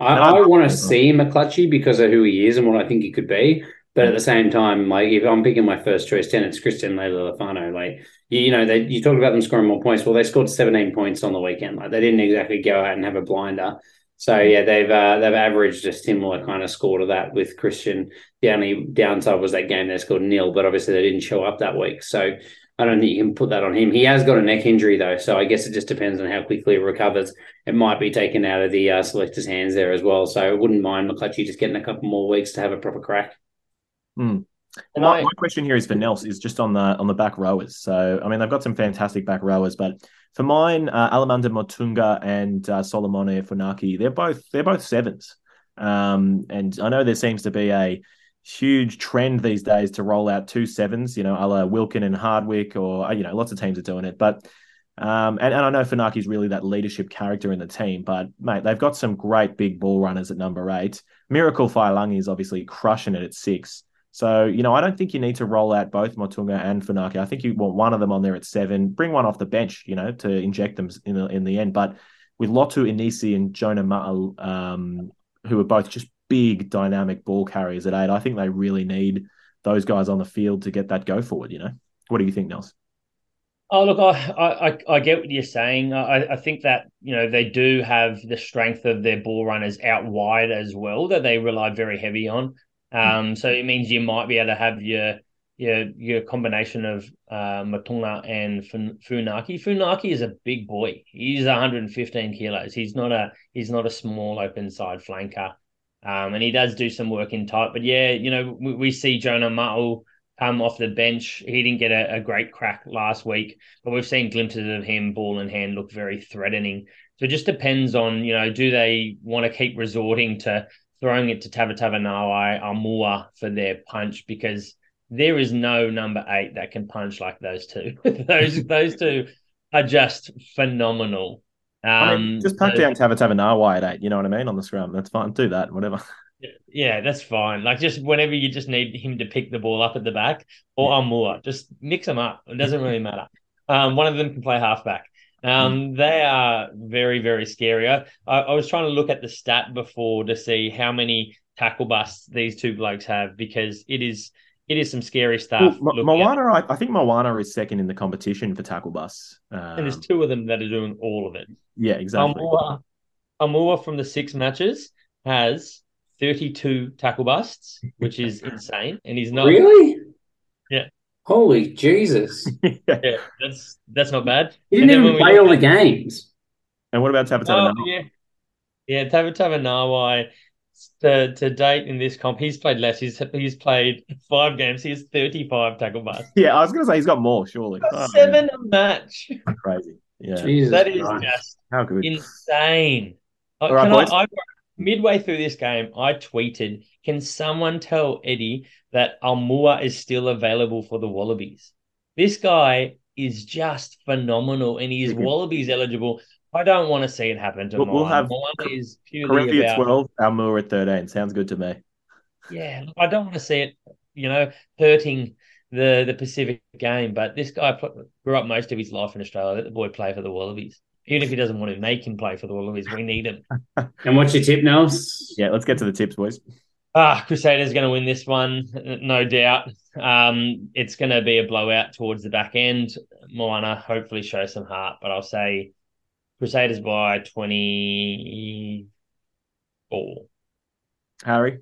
I, I want to see McClutchie because of who he is and what I think he could be. But at the same time, like if I'm picking my first choice ten, it's Christian Leali'ifano. Like you, you know, they you talked about them scoring more points. Well, they scored 17 points on the weekend. Like they didn't exactly go out and have a blinder. So yeah, they've uh, they've averaged a similar kind of score to that with Christian. The only downside was that game they scored nil, but obviously they didn't show up that week. So I don't think you can put that on him. He has got a neck injury though, so I guess it just depends on how quickly he recovers. It might be taken out of the uh, selector's hands there as well. So I wouldn't mind McClutchie just getting a couple more weeks to have a proper crack. Mm. My, my, question here is for Nels is just on the on the back rowers. So I mean they've got some fantastic back rowers, but for mine, uh, Alamanda Motuga and uh, Solomone Funaki, they're both they're both sevens. Um, and I know there seems to be a huge trend these days to roll out two sevens, you know, a la Wilkin and Hardwick, or you know, lots of teams are doing it. But um, and, and I know Funaki's really that leadership character in the team, but mate, they've got some great big ball runners at number eight. Miracle Faiilagi is obviously crushing it at six. So, you know, I don't think you need to roll out both Motuga and Funaki. I think you want one of them on there at seven, bring one off the bench, you know, to inject them in the in the end. But with Lotu Inisi and Jonah Ma'a, um, who are both just big dynamic ball carriers at eight, I think they really need those guys on the field to get that go forward, you know. What do you think, Nels? Oh look, I, I I get what you're saying. I, I think that you know they do have the strength of their ball runners out wide as well that they rely very heavy on. Um, so it means you might be able to have your your your combination of uh, Motuga and Funaki. Funaki is a big boy. He's 115 kilos. He's not a he's not a small open side flanker. Um, and he does do some work in tight. But yeah, you know, we, we see Jonah Ma'a come off the bench. He didn't get a, a, great crack last week, but we've seen glimpses of him ball in hand look very threatening. So it just depends on, you know, do they want to keep resorting to throwing it to Tavatanawai Aumua for their punch because there is no number eight that can punch like those two. *laughs* those those two are just phenomenal. Um, I mean, just pack so- down Tava Tavanawai at eight. You know what I mean on the scrum. That's fine. Do that. Whatever. *laughs* Yeah, that's fine. Like just whenever you just need him to pick the ball up at the back or Aumua, just mix them up. It doesn't really matter. Um, one of them can play halfback. Um, they are very, very scary. I, I, I was trying to look at the stat before to see how many tackle busts these two blokes have because it is it is some scary stuff. Well, Mo- Moana, I, I think Moana is second in the competition for tackle busts. Um, and there's two of them that are doing all of it. yeah, exactly. Aumua, Aumua from the six matches has 32 tackle busts, which is *laughs* insane, and he's not Really? Yeah. Holy Jesus! *laughs* Yeah, that's that's not bad. He didn't then even we play all the games. and what about Tava Oh, yeah, yeah. Tava Tavanawai to to date in this comp, he's played less. He's he's played five games. He has 35 tackle busts. Yeah, I was going to say he's got more, surely. Oh, Seven a match. crazy. Yeah, Jesus That is Christ. just how good. insane. Uh, All right, can boys. I, I midway through this game, I tweeted, "Can someone tell Eddie that Aumua is still available for the Wallabies? This guy is just phenomenal, and he is. Wallabies eligible. I don't want to see it happen to We'll- we'll have Moana is Corinthia about 12, Almoor at 13. Sounds good to me. yeah. I don't want to see it, you know, hurting the the Pacific game. But this guy grew up most of his life in Australia. Let the boy play for the Wallabies. Even if he doesn't want to, make him play for the Wallabies. We need him. *laughs* And what's your tip, Nels? Yeah, let's get to the tips, boys. Ah, Crusaders going to win this one, no doubt. Um, it's going to be a blowout towards the back end. Moana hopefully show some heart, but I'll say Crusaders by twenty four. Harry?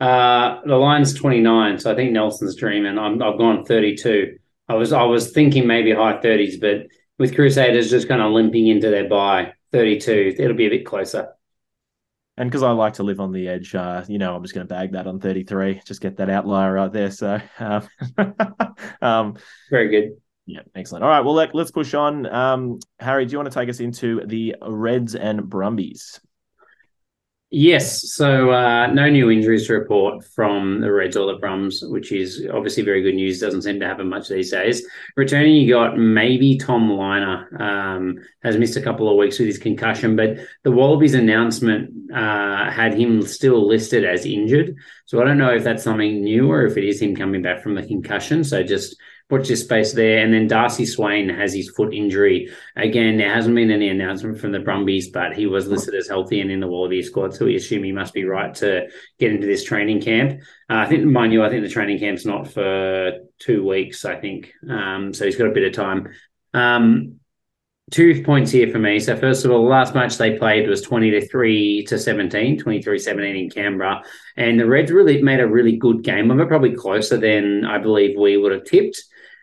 Uh, the line's 29, so I think Nelson's dreaming. I'm, I've gone 32. I was I was thinking maybe high 30s, but with Crusaders just kind of limping into their bye, 32, it'll be a bit closer. And because I like to live on the edge, uh, you know, I'm just going to bag that on 33. Just get that outlier right there. So, um, *laughs* um, Very good. yeah, excellent. All right, well, let, let's push on. Um, Harry, do you want to take us into the Reds and Brumbies? Yes, so uh, no new injuries to report from the Reds or the Brums, which is obviously very good news. Doesn't seem to happen much these days. Returning, you got maybe Tom Lynagh um, has missed a couple of weeks with his concussion, but the Wallabies announcement uh, had him still listed as injured. So I don't know if that's something new or if it is him coming back from the concussion. So just watch this space there. And then Darcy Swain has his foot injury. Again, there hasn't been any announcement from the Brumbies, but he was listed as healthy and in the Wallaby squad. So we assume he must be right to get into this training camp. Uh, I think, mind you, I think the training camp's not for two weeks, I think. Um, so he's got a bit of time. Um, two points here for me. So first of all, the last match they played was 20 to 3 to 17, 23-17 in Canberra. And the Reds really made a really good game of it, probably closer than I believe we would have tipped.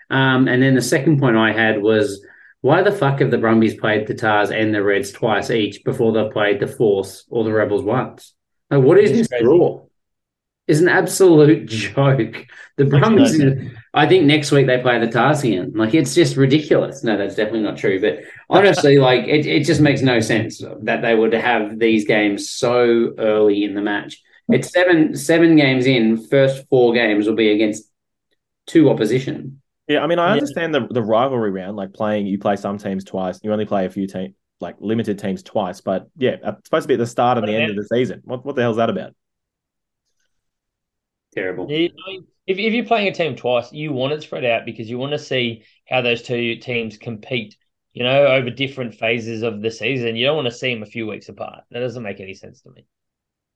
Um, and then the second point I had was why the fuck have the Brumbies played the Tars and the Reds twice each before they've played the Force or the Rebels once? Like, what is this draw? It's an absolute *laughs* joke. The Brumbies. I think next week they play the Tars again. Like, it's just ridiculous. No, that's definitely not true. But honestly, *laughs* like, it, it just makes no sense that they would have these games so early in the match. It's seven seven games in. First four games will be against two opposition. Yeah, I mean, I Yeah. understand the the rivalry round, like playing, you play some teams twice, you only play a few teams, like limited teams twice. But yeah, it's supposed to be at the start and the end of the season. What what the hell's that about? Terrible. You- I mean, if, if you're playing a team twice, you want it spread out because you want to see how those two teams compete, you know, over different phases of the season. You don't want to see them a few weeks apart. That doesn't make any sense to me.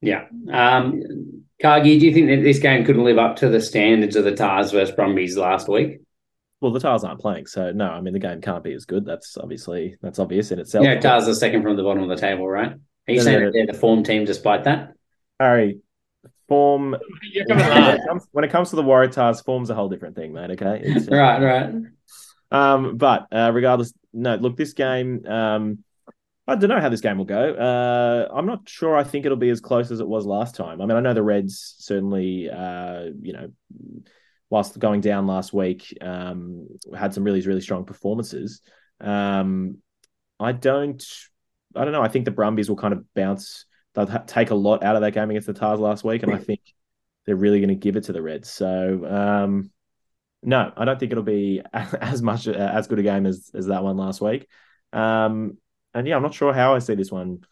Yeah. Um, Cargie, do you think that this game couldn't live up to the standards of the Tars versus Brumbies last week? Well, the Tars aren't playing, so no. I mean, the game can't be as good. That's obviously that's obvious in itself. Yeah, Tars are second from the bottom of the table, right? Are you No, saying no, that they're the form team despite that? Harry, form *laughs* when it, comes, when it comes to the Waratahs, form's a whole different thing, mate. Okay, It's, uh, *laughs* Right, right. Um, but uh, regardless, no. Look, this game. Um, I don't know how this game will go. Uh, I'm not sure. I think it'll be as close as it was last time. I mean, I know the Reds certainly, uh, you know, whilst going down last week, um, had some really, really strong performances. Um, I don't, I don't know. I think the Brumbies will kind of bounce. They'll ha- take a lot out of that game against the Tars last week, and I think they're really going to give it to the Reds. So, um, No, I don't think it'll be *laughs* as much uh, as good a game as as that one last week. Um, and yeah, I'm not sure how I see this one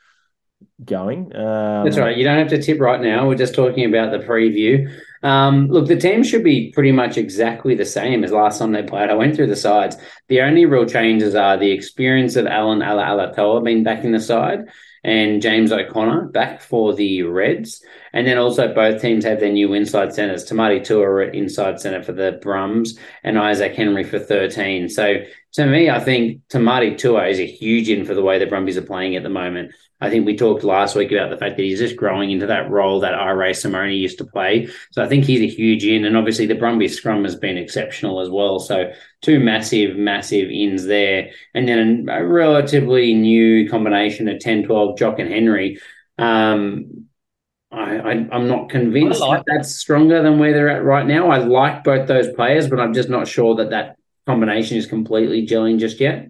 going. Um, That's right. You don't have to tip right now. We're just talking about the preview. Um, look, the team should be pretty much exactly the same as last time they played. I went through the sides. The only real changes are the experience of Allan Alaalatoa being back in the side and James O'Connor back for the Reds. And then also both teams have their new inside centers. Tamati at inside center for the Brums and Isaac Henry for 13. So to me, I think Tamati Tua is a huge in for the way the Brumbies are playing at the moment. I think we talked last week about the fact that he's just growing into that role that Irae Simone used to play. So I think he's a huge in. And obviously the Brumbies scrum has been exceptional as well. So two massive, massive ins there. And then a relatively new combination of 10 12, Jock and Henry. Um, I, I, am not convinced like that that's stronger than where they're at right now. I like both those players, but I'm just not sure that that combination is completely gelling just yet.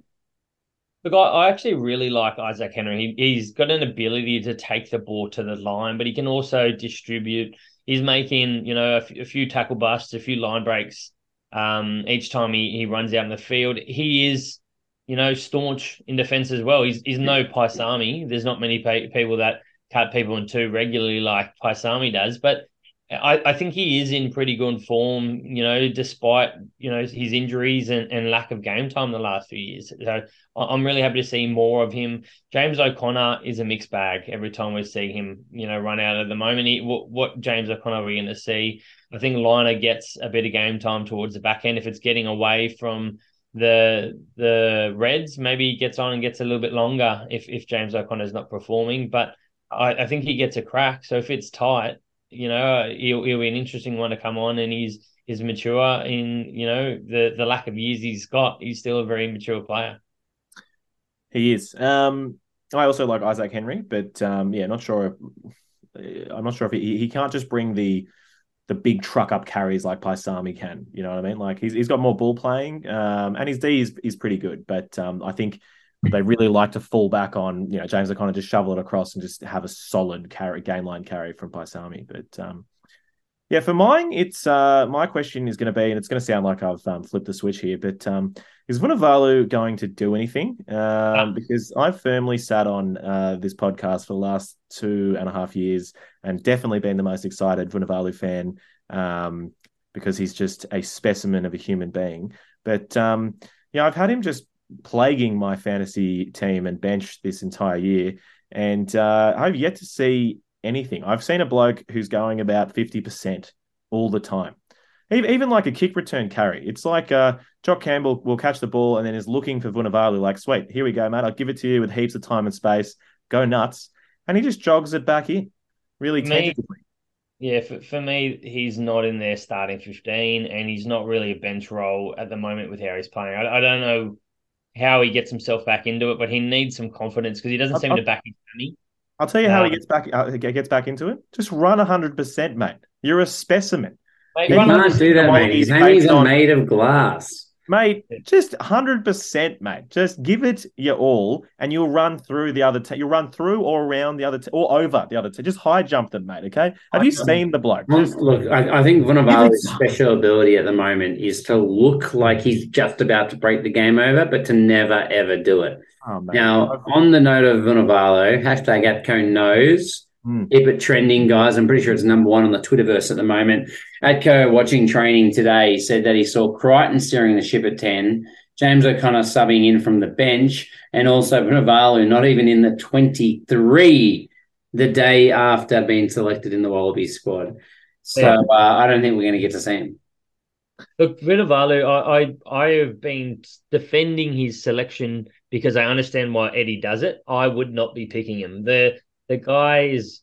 Look, I, I actually really like Isaac Henry. He, he's got an ability to take the ball to the line, but he can also distribute. He's making, you know, a, f- a few tackle busts, a few line breaks um, each time he, he runs out in the field. He is, you know, staunch in defense as well. He's, he's no Paisami. There's not many people that cut people in two regularly like Paisami does, but I, I think he is in pretty good form, you know, despite, you know, his injuries and, and lack of game time the last few years. So I'm really happy to see more of him. James O'Connor is a mixed bag every time we see him, you know, run out at the moment. He, what, what James O'Connor are we going to see? I think Lynagh gets a bit of game time towards the back end. If it's getting away from the the Reds, maybe he gets on and gets a little bit longer if, if James O'Connor is not performing. But I, I think he gets a crack. So if it's tight, you know, he'll, he'll be an interesting one to come on, and he's he's mature in you know the the lack of years he's got. He's still a very mature player. He is. Um, I also like Isaac Henry, but um, yeah, not sure. If, I'm not sure if he he can't just bring the the big truck up carries like Paisami can. You know what I mean? Like he's he's got more ball playing, um, and his D is is pretty good. But um, I think they really like to fall back on, you know, James O'Connor just shovel it across and just have a solid carry, game line carry from Paisami. But um, yeah, for mine, it's uh, my question is going to be, and it's going to sound like I've um, flipped the switch here, but um, is Vunivalu going to do anything? Um, because I've firmly sat on uh, this podcast for the last two and a half years and definitely been the most excited Vunivalu fan um, because he's just a specimen of a human being. But um, yeah, I've had him just plaguing my fantasy team and bench this entire year. And uh, I've yet to see anything. I've seen a bloke who's going about 50% all the time. Even like a kick return carry. It's like uh, Jock Campbell will catch the ball and then is looking for Vunivalu, like, sweet, here we go, mate. I'll give it to you with heaps of time and space. Go nuts. And he just jogs it back in really tentatively. Yeah, for, for me, he's not in there starting 15, and he's not really a bench role at the moment with how he's playing. I, I don't know how he gets himself back into it, but he needs some confidence because he doesn't seem I'll, to back his money. I'll tell you um, how he um, gets back uh, gets back into it. Just run hundred percent, mate. You're a specimen. Mate, you can't do that, mate. His hands are made of glass. Mate, just 100%, mate. Just give it your all and you'll run through the other, you'll run through or around the other, or over the other. Just high jump them, mate, okay? Have you seen the bloke? Just... Look, I, I think one of our special ability at the moment is to look like he's just about to break the game over, but to never, ever do it. Oh, now, on the note of Vunivalu, hashtag Atco knows Mm. Keep it trending, guys. I'm pretty sure it's number one on the Twitterverse at the moment. Atco watching training today said that he saw Creighton steering the ship at 10, James O'Connor subbing in from the bench, and also Vunivalu not even in the 23 the day after being selected in the Wallaby squad. So yeah. uh, I don't think we're going to get to see him. Look, Vunivalu, I, I I have been defending his selection because I understand why Eddie does it. I would not be picking him. The the guy is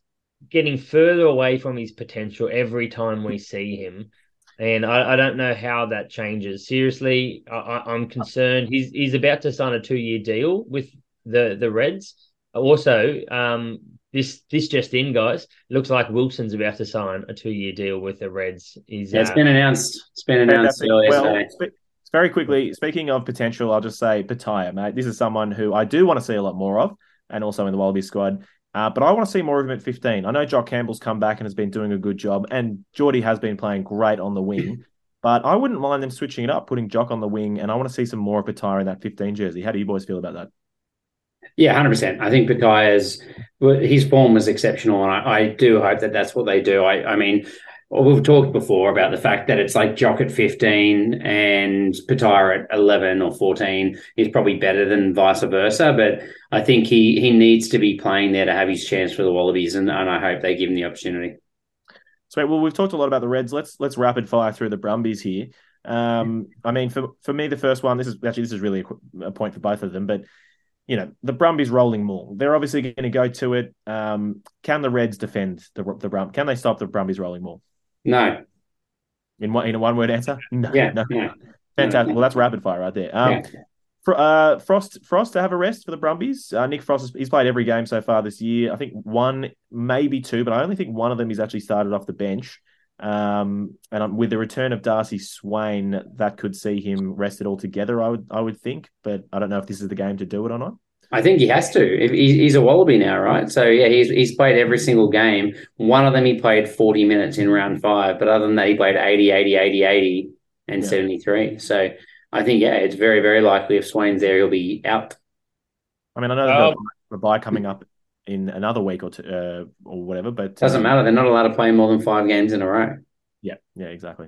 getting further away from his potential every time we see him. And I, I don't know how that changes. Seriously, I, am concerned. He's he's about to sign a two year deal with the the Reds. Also, um, this this just in, guys. Looks like Wilson's about to sign a two year deal with the Reds. He's, yeah, it's uh, been announced. It's been announced earlier well, today. Very quickly, speaking of potential, I'll just say Petaia, mate. This is someone who I do want to see a lot more of, and also in the Wallaby squad. Uh, but I want to see more of him at 15. I know Jock Campbell's come back and has been doing a good job, and Jordie has been playing great on the wing. *clears throat* But I wouldn't mind them switching it up, putting Jock on the wing, and I want to see some more of Petaia in that 15 jersey. How do you boys feel about that? Yeah, hundred percent. I think Petaia's his form was exceptional, and I, I, do hope that that's what they do. I, I mean, we've talked before about the fact that it's like Jock at fifteen and Petaia at eleven or fourteen is probably better than vice versa. But I think he he needs to be playing there to have his chance for the Wallabies, and, and I hope they give him the opportunity. So, well, we've talked a lot about the Reds. Let's let's rapid fire through the Brumbies here. Um, I mean, for for me, the first one. This is actually this is really a, a point for both of them, but you know, the Brumbies rolling maul. They're obviously going to go to it. Um, can the Reds defend the the Brum? Can they stop the Brumbies rolling maul? No. In one in a one word answer? *laughs* No. Yeah. No. no. Fantastic. Well, that's rapid fire right there. Um, yeah. Uh, Frost Frost to have a rest for the Brumbies. Uh, Nick Frost he's played every game so far this year. I think one, maybe two, but I only think one of them he's actually started off the bench. Um, and with the return of Darcy Swain, that could see him rested altogether. I would, I would think, but I don't know if this is the game to do it or not. I think he has to. He's a Wallaby now, right? So yeah, he's he's played every single game. One of them he played 40 minutes in round five, but other than that, he played 80, 80, 80, 80, and yeah. 73. So I think yeah, it's very very likely if Swain's there, he'll be out. I mean, I know there's um, a bye coming up in another week or two uh, or whatever. But doesn't um, matter. They're not allowed to play more than five games in a row. Yeah, yeah, exactly.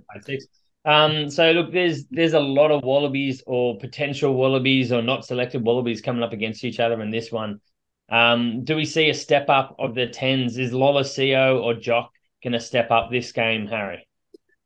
Um, so look, there's there's a lot of wallabies or potential wallabies or not selected wallabies coming up against each other in this one. Um, do we see a step up of the tens? Is Lolesio or Jock going to step up this game, Harry?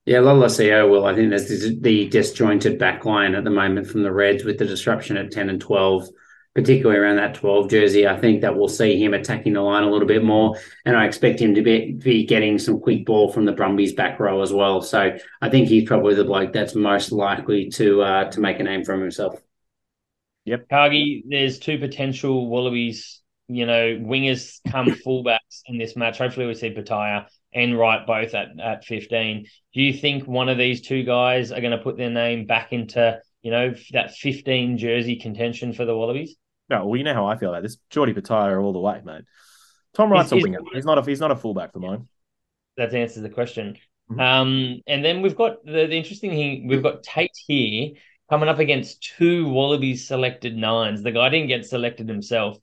Yeah, Lolesio will. I think there's the disjointed backline at the moment from the Reds with the disruption at 10 and 12 particularly around that 12 jersey. I think that we'll see him attacking the line a little bit more. And I expect him to be, be getting some quick ball from the Brumbies back row as well. So I think he's probably the bloke that's most likely to uh, to make a name for himself. Yep. Cargie, there's two potential Wallabies, you know, wingers come *coughs* fullbacks in this match. Hopefully we see Petaia and Wright both at, at 15. Do you think one of these two guys are going to put their name back into, you know, that 15 jersey contention for the Wallabies? No, well, you know how I feel about this. Jordy Petaia all the way, mate. Tom Wright's he's, a winger. He's not a he's not a fullback for mine. That answers the question. Mm-hmm. Um, and then we've got the, the interesting thing. We've got Tate here coming up against two Wallabies selected nines. The guy didn't get selected himself.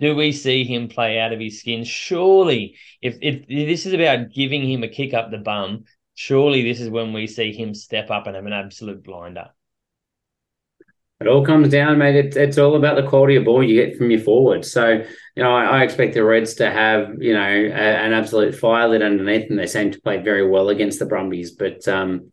Do we see him play out of his skin? Surely, if, if, if this is about giving him a kick up the bum, surely this is when we see him step up and have an absolute blinder. It all comes down, mate. It's, it's all about the quality of ball you get from your forward. So, you know, I, I expect the Reds to have, you know, a, an absolute fire lit underneath, and they seem to play very well against the Brumbies. But um,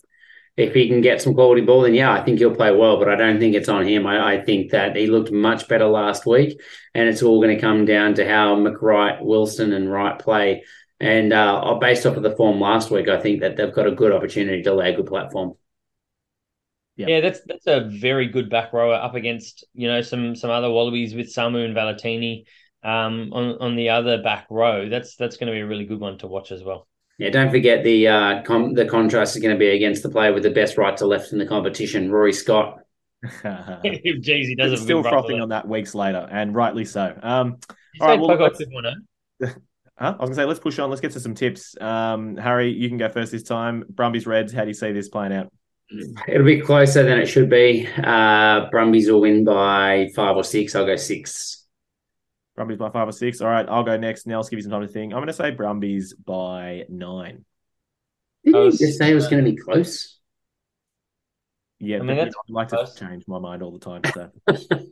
if he can get some quality ball, then yeah, I think he'll play well. But I don't think it's on him. I, I think that he looked much better last week, and it's all going to come down to how McReight, Wilson, and Wright play. And uh, based off of the form last week, I think that they've got a good opportunity to lay a good platform. Yeah. yeah, that's that's a very good back rower up against you know some some other Wallabies with Samu and Valetini um, on on the other back row. That's that's going to be a really good one to watch as well. Yeah, don't forget the uh, com- the contrast is going to be against the player with the best right to left in the competition, Rory Scott. Jeez, he does it's still frothing on that weeks later, and rightly so. Um, all right, well, *laughs* huh? I was gonna say let's push on. Let's get to some tips. Um, Harry, you can go first this time. Brumbies Reds. How do you see this playing out? It'll be closer than it should be. Uh, Brumbies will win by five or six. I'll go six. Brumbies by five or six. All right, I'll go next. Nels, give you some time to think. I'm going to say Brumbies by nine. Did you just say it was going to be close? Yeah, I mean, I like close. to change my mind all the time. So. *laughs*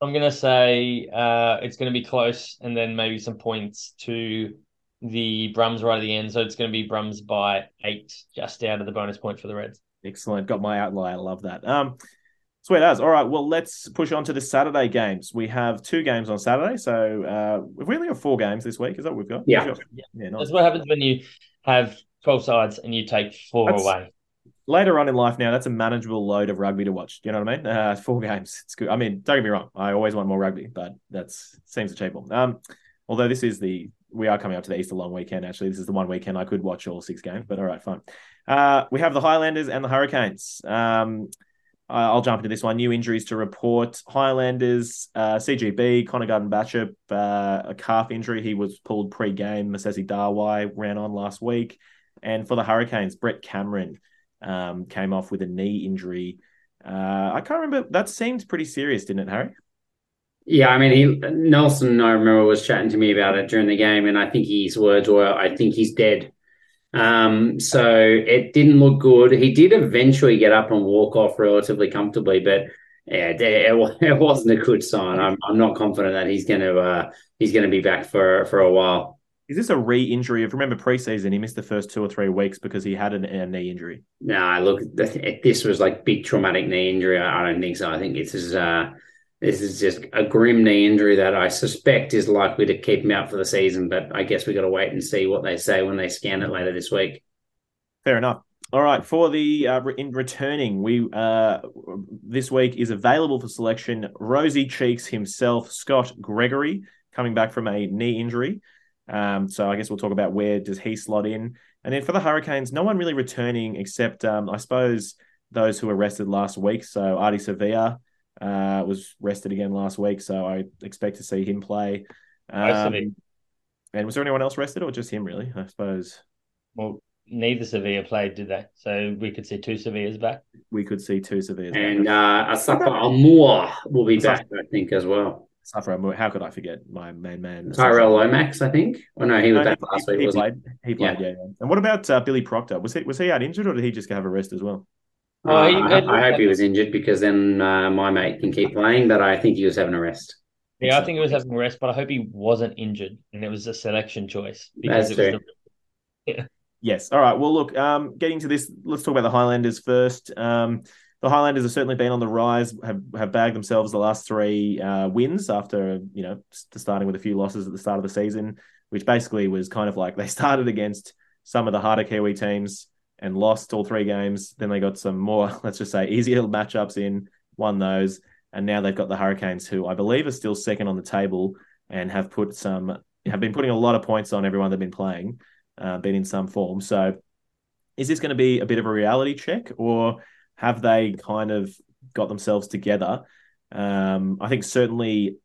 I'm going to say uh, it's going to be close, and then maybe some points to the Brums right at the end. So it's going to be Brums by eight, just out of the bonus point for the Reds. Excellent. Got my outlier. I love that. Um, sweet as. All right. Well, let's push on to the Saturday games. We have two games on Saturday. So uh, we've only got four games this week. Is that what we've got? Yeah. yeah. yeah nice. That's what happens when you have 12 sides and you take four that's, away. Later on in life now, that's a manageable load of rugby to watch. Do you know what I mean? Uh, *laughs* four games. It's good. I mean, don't get me wrong. I always want more rugby, but that seems achievable. Um, although this is the we are coming up to the Easter long weekend. Actually, this is the one weekend I could watch all six games. But all right, fine. Uh, we have the Highlanders and the Hurricanes. Um, I'll jump into this one. New injuries to report. Highlanders, uh, CGB, Connor Garden Bachop, uh, a calf injury. He was pulled pre game. Mosese Dawai ran on last week. And for the Hurricanes, Brett Cameron um, came off with a knee injury. Uh, I can't remember. That seemed pretty serious, didn't it, Harry? Yeah, I mean, he Nelson. I remember was chatting to me about it during the game, and I think his words were, "I think he's dead." Um, so it didn't look good. He did eventually get up and walk off relatively comfortably, but yeah, it, it *laughs* wasn't a good sign. I'm, I'm not confident that he's going to uh, he's going to be back for for a while. Is this a re-injury? If remember preseason, he missed the first two or three weeks because he had an, a knee injury. No, nah, look, this was like big traumatic knee injury. I don't think so. I think it's just, uh, this is just a grim knee injury that I suspect is likely to keep him out for the season. But I guess we've got to wait and see what they say when they scan it later this week. Fair enough. All right, for the uh, in returning, we uh, this week is available for selection. Rosie Cheeks himself, Scott Gregory, coming back from a knee injury. Um, so I guess we'll talk about where does he slot in, and then for the Hurricanes, no one really returning except um, I suppose those who were rested last week. So Ardie Savea uh, was rested again last week, so I expect to see him play. Um, and was there anyone else rested, or just him? Really, I suppose. Well, neither Savea played, did they? So we could see two Saveas back. We could see two Saveas and back. uh, Asafo Aumua will be back, I think, as well. Safra, how could I forget my main man? Tyrell Lomax, I think. Oh no, he was no, back he, last week. He played. He, he played. Yeah. yeah. And what about uh, Billy Proctor? Was he was he out injured or did he just have a rest as well? Uh, I, I hope he was injured because then uh, my mate can keep playing. But I think he was having a rest. Yeah, I think he was having a rest, but I hope he wasn't injured and it was a selection choice because That's it was true. The... *laughs* yeah. Yes. All right. Well, look. Um, getting to this, let's talk about the Highlanders first. Um, the Highlanders have certainly been on the rise, have have bagged themselves the last three uh, wins after you know starting with a few losses at the start of the season, which basically was kind of like they *laughs* started against some of the harder Kiwi teams and lost all three games. Then they got some more, *laughs* let's just say, easier matchups in, won those, and now they've got the Hurricanes, who I believe are still second on the table and have put some have been putting a lot of points on everyone they've been playing, uh, been in some form. So, is this going to be a bit of a reality check, or have they kind of got themselves together? Um, I think certainly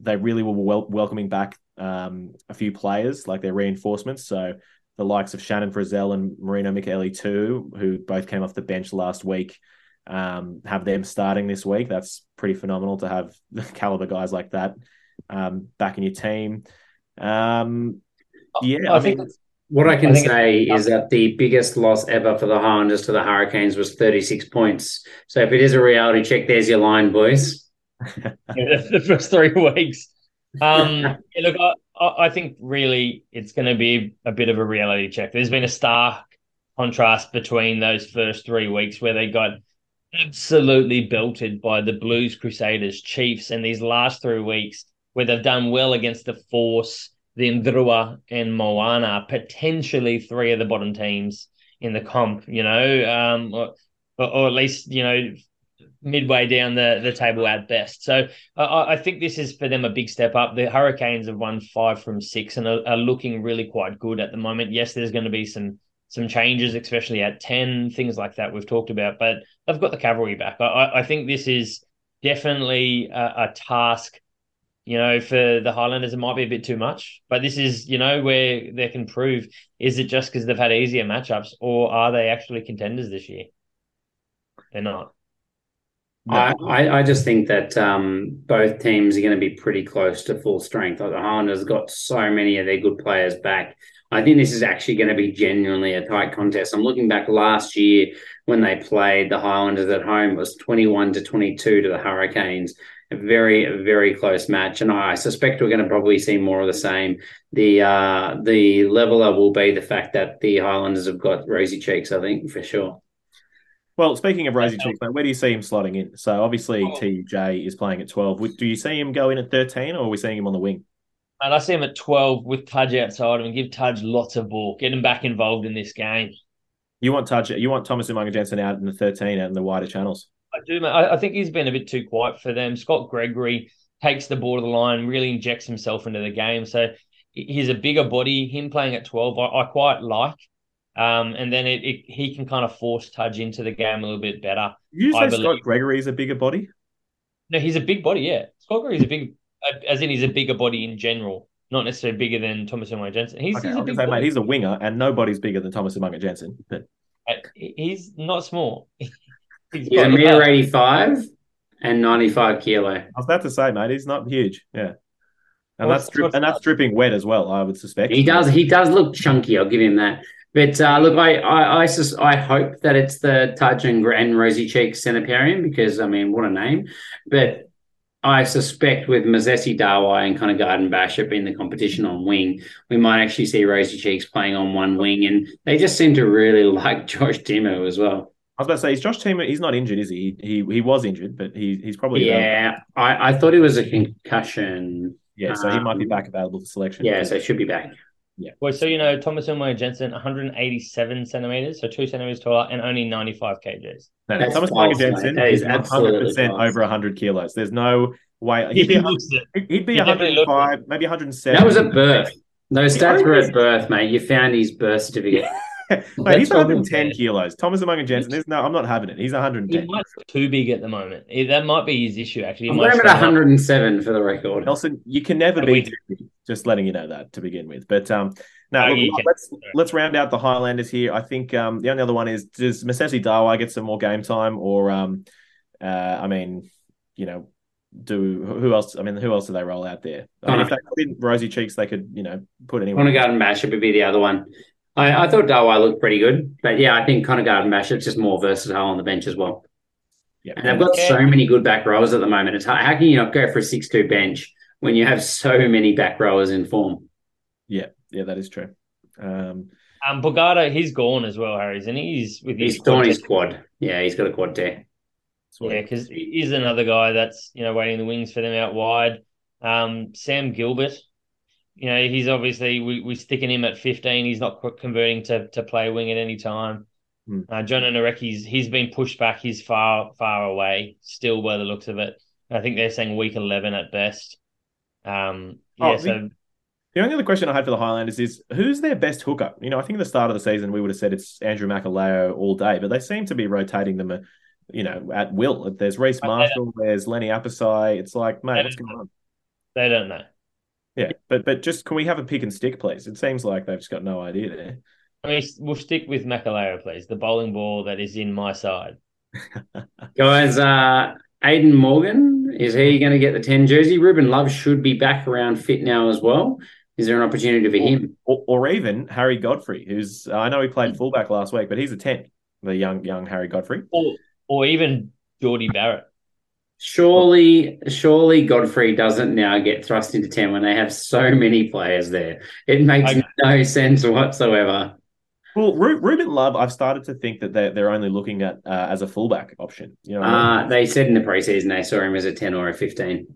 they really were wel- welcoming back um, a few players, like their reinforcements. So the likes of Shannon Frizzell and Marino Mikaele-Tu'u, who both came off the bench last week, um, have them starting this week. That's pretty phenomenal to have *laughs* the caliber guys like that um, back in your team. Um, yeah, I, I think what I can I say is that the biggest loss ever for the Highlanders to the Hurricanes was 36 points. So if it is a reality check, there's your line, boys. yeah, the first three weeks. Um, *laughs* yeah, look, I, think really it's going to be a bit of a reality check. There's been a stark contrast between those first three weeks where they got absolutely belted by the Blues, Crusaders, Chiefs, and these last three weeks where they've done well against the Force the Drua and Moana, potentially three of the bottom teams in the comp, you know, um, or, or, at least, you know, midway down the, the table at best. So I, I, think this is for them a big step up. The Hurricanes have won five from six and are, are looking really quite good at the moment. Yes, there's going to be some some changes, especially at 10, things like that we've talked about, but they've got the cavalry back. I, I think this is definitely a, a task you know, for the Highlanders, it might be a bit too much. But this is, you know, where they can prove is it just because they've had easier matchups or are they actually contenders this year? They're not. I, I just think that um, both teams are going to be pretty close to full strength. Like the Highlanders got so many of their good players back. I think this is actually going to be genuinely a tight contest. I'm looking back last year when they played the Highlanders at home, it was 21 to 22 to the Hurricanes a very very close match, and I suspect we're going to probably see more of the same. The uh, the leveler will be the fact that the Highlanders have got rosy cheeks. I think for sure. Well, speaking of rosy cheeks, where do you see him slotting in? So obviously oh. TJ is playing at twelve. Do you see him go in at thirteen, or are we seeing him on the wing? And I see him at twelve with Tudge outside him and give Tudge lots of ball, get him back involved in this game. You want Tudge? You want Thomas Umaga-Jensen out in the thirteen, out in the wider channels? I do. I, I think he's been a bit too quiet for them. Scott Gregory takes the ball to the line, really injects himself into the game. So he's a bigger body. Him playing at 12, I, I quite like. Um, and then it, it, he can kind of force Tudge into the game a little bit better. You say Scott Gregory is a bigger body? No, he's a big body. Yeah, Scott Gregory is a big, as in he's a bigger body in general, not necessarily bigger than Thomas Umaga-Jensen. He's, okay, he's a big say, mate, he's a winger, and nobody's bigger than Thomas Umaga-Jensen. But He's not small. *laughs* he's, he's a meter eighty-five and ninety-five kilo. I was about to say, mate, he's not huge. Yeah. And what's, that's and that's dripping wet as well. I would suspect he does. He does look chunky. I'll give him that. But uh, look, I I I, sus- I hope that it's the Taj and, and Rosy Cheeks centre pairing because I mean, what a name! But I suspect with Mosese Dawai and kind of Garden Bachop in the competition on wing, we might actually see Rosy Cheeks playing on one wing, and they just seem to really *laughs* like Josh Timmer as well. I was about to say, is Josh Timmer? He's not injured, is he? He he was injured, but he he's probably yeah. I, I thought it was a concussion. Yeah, so he might be um, back available for selection. Yeah, so he should be back. Yeah. Well, so you know, Thomas Umaga-Jensen, 187 centimeters, so two centimeters taller, and only 95 kgs. No, That's Thomas Umaga-Jensen is 100 percent over 100 kilos. There's no way he'd be, he'd be 105, maybe 107. That was at birth. Those stats were at birth, mate. You found his birth certificate. *laughs* *laughs* Mate, he's 110 kilos. Thomas Umaga-Jensen, there's no, I'm not having it. He's 110. He might be too big at the moment. That might be his issue, actually. I'm at 107 up. for the record. Nelson, you can never be too big. Just letting you know that to begin with. But um, now look, let's let's round out the Highlanders here. I think um, the only other one is does Mosese Dawai get some more game time, or um, uh, I mean, you know, do who else? I mean, who else do they roll out there? I mean, if they put in rosy cheeks, they could, you know, put anyone. Garden Bachop would be the other one. I, I thought Dawai looked pretty good, but yeah, I think Connor Garden Bachop's just more versatile on the bench as well. Yeah, and they've got yeah. so many good back rowers at the moment. It's hard, how can you not go for a six-two bench when you have so many back rowers in form? Yeah, yeah, that is true. Um, um Bogata, he's gone as well, Harry, isn't he? He's with his he's torn his quad. Yeah, he's got a quad tear. Yeah, because he's another guy that's you know waiting the wings for them out wide. Um, Sam Gilbert, you know, he's obviously we we sticking him at 15. He's not converting to to play wing at any time. Hmm. Uh, John he's been pushed back. He's far far away still by the looks of it. I think they're saying week 11 at best. Um, oh, yeah, oh, so. The only other question I had for the Highlanders is who's their best hooker? You know, I think at the start of the season we would have said it's Andrew Makalio all day, but they seem to be rotating them, uh, you know, at will. There's Reece Marshall, there's Lenny Apasai. It's like, mate, what's going on? They don't know. Yeah, but but just can we have a pick and stick, please? It seems like they've just got no idea there. I mean, we'll stick with Makalio, please. The bowling ball that is in my side. *laughs* Guys, uh, Aiden Morgan, is he going to get the 10 jersey? Ruben Love should be back around fit now as well. Is there an opportunity for or, him? Or, or, even Harry Godfrey, who's, I know he played fullback last week, but he's a 10, the young young Harry Godfrey. Or, or even Jordie Barrett. Surely, surely Godfrey doesn't now get thrust into 10 when they have so many players there. It makes okay. no sense whatsoever. Well, Ruben Love, I've started to think that they're, they're only looking at uh, as a fullback option. You know, uh, I mean? they said in the preseason they saw him as a 10 or a 15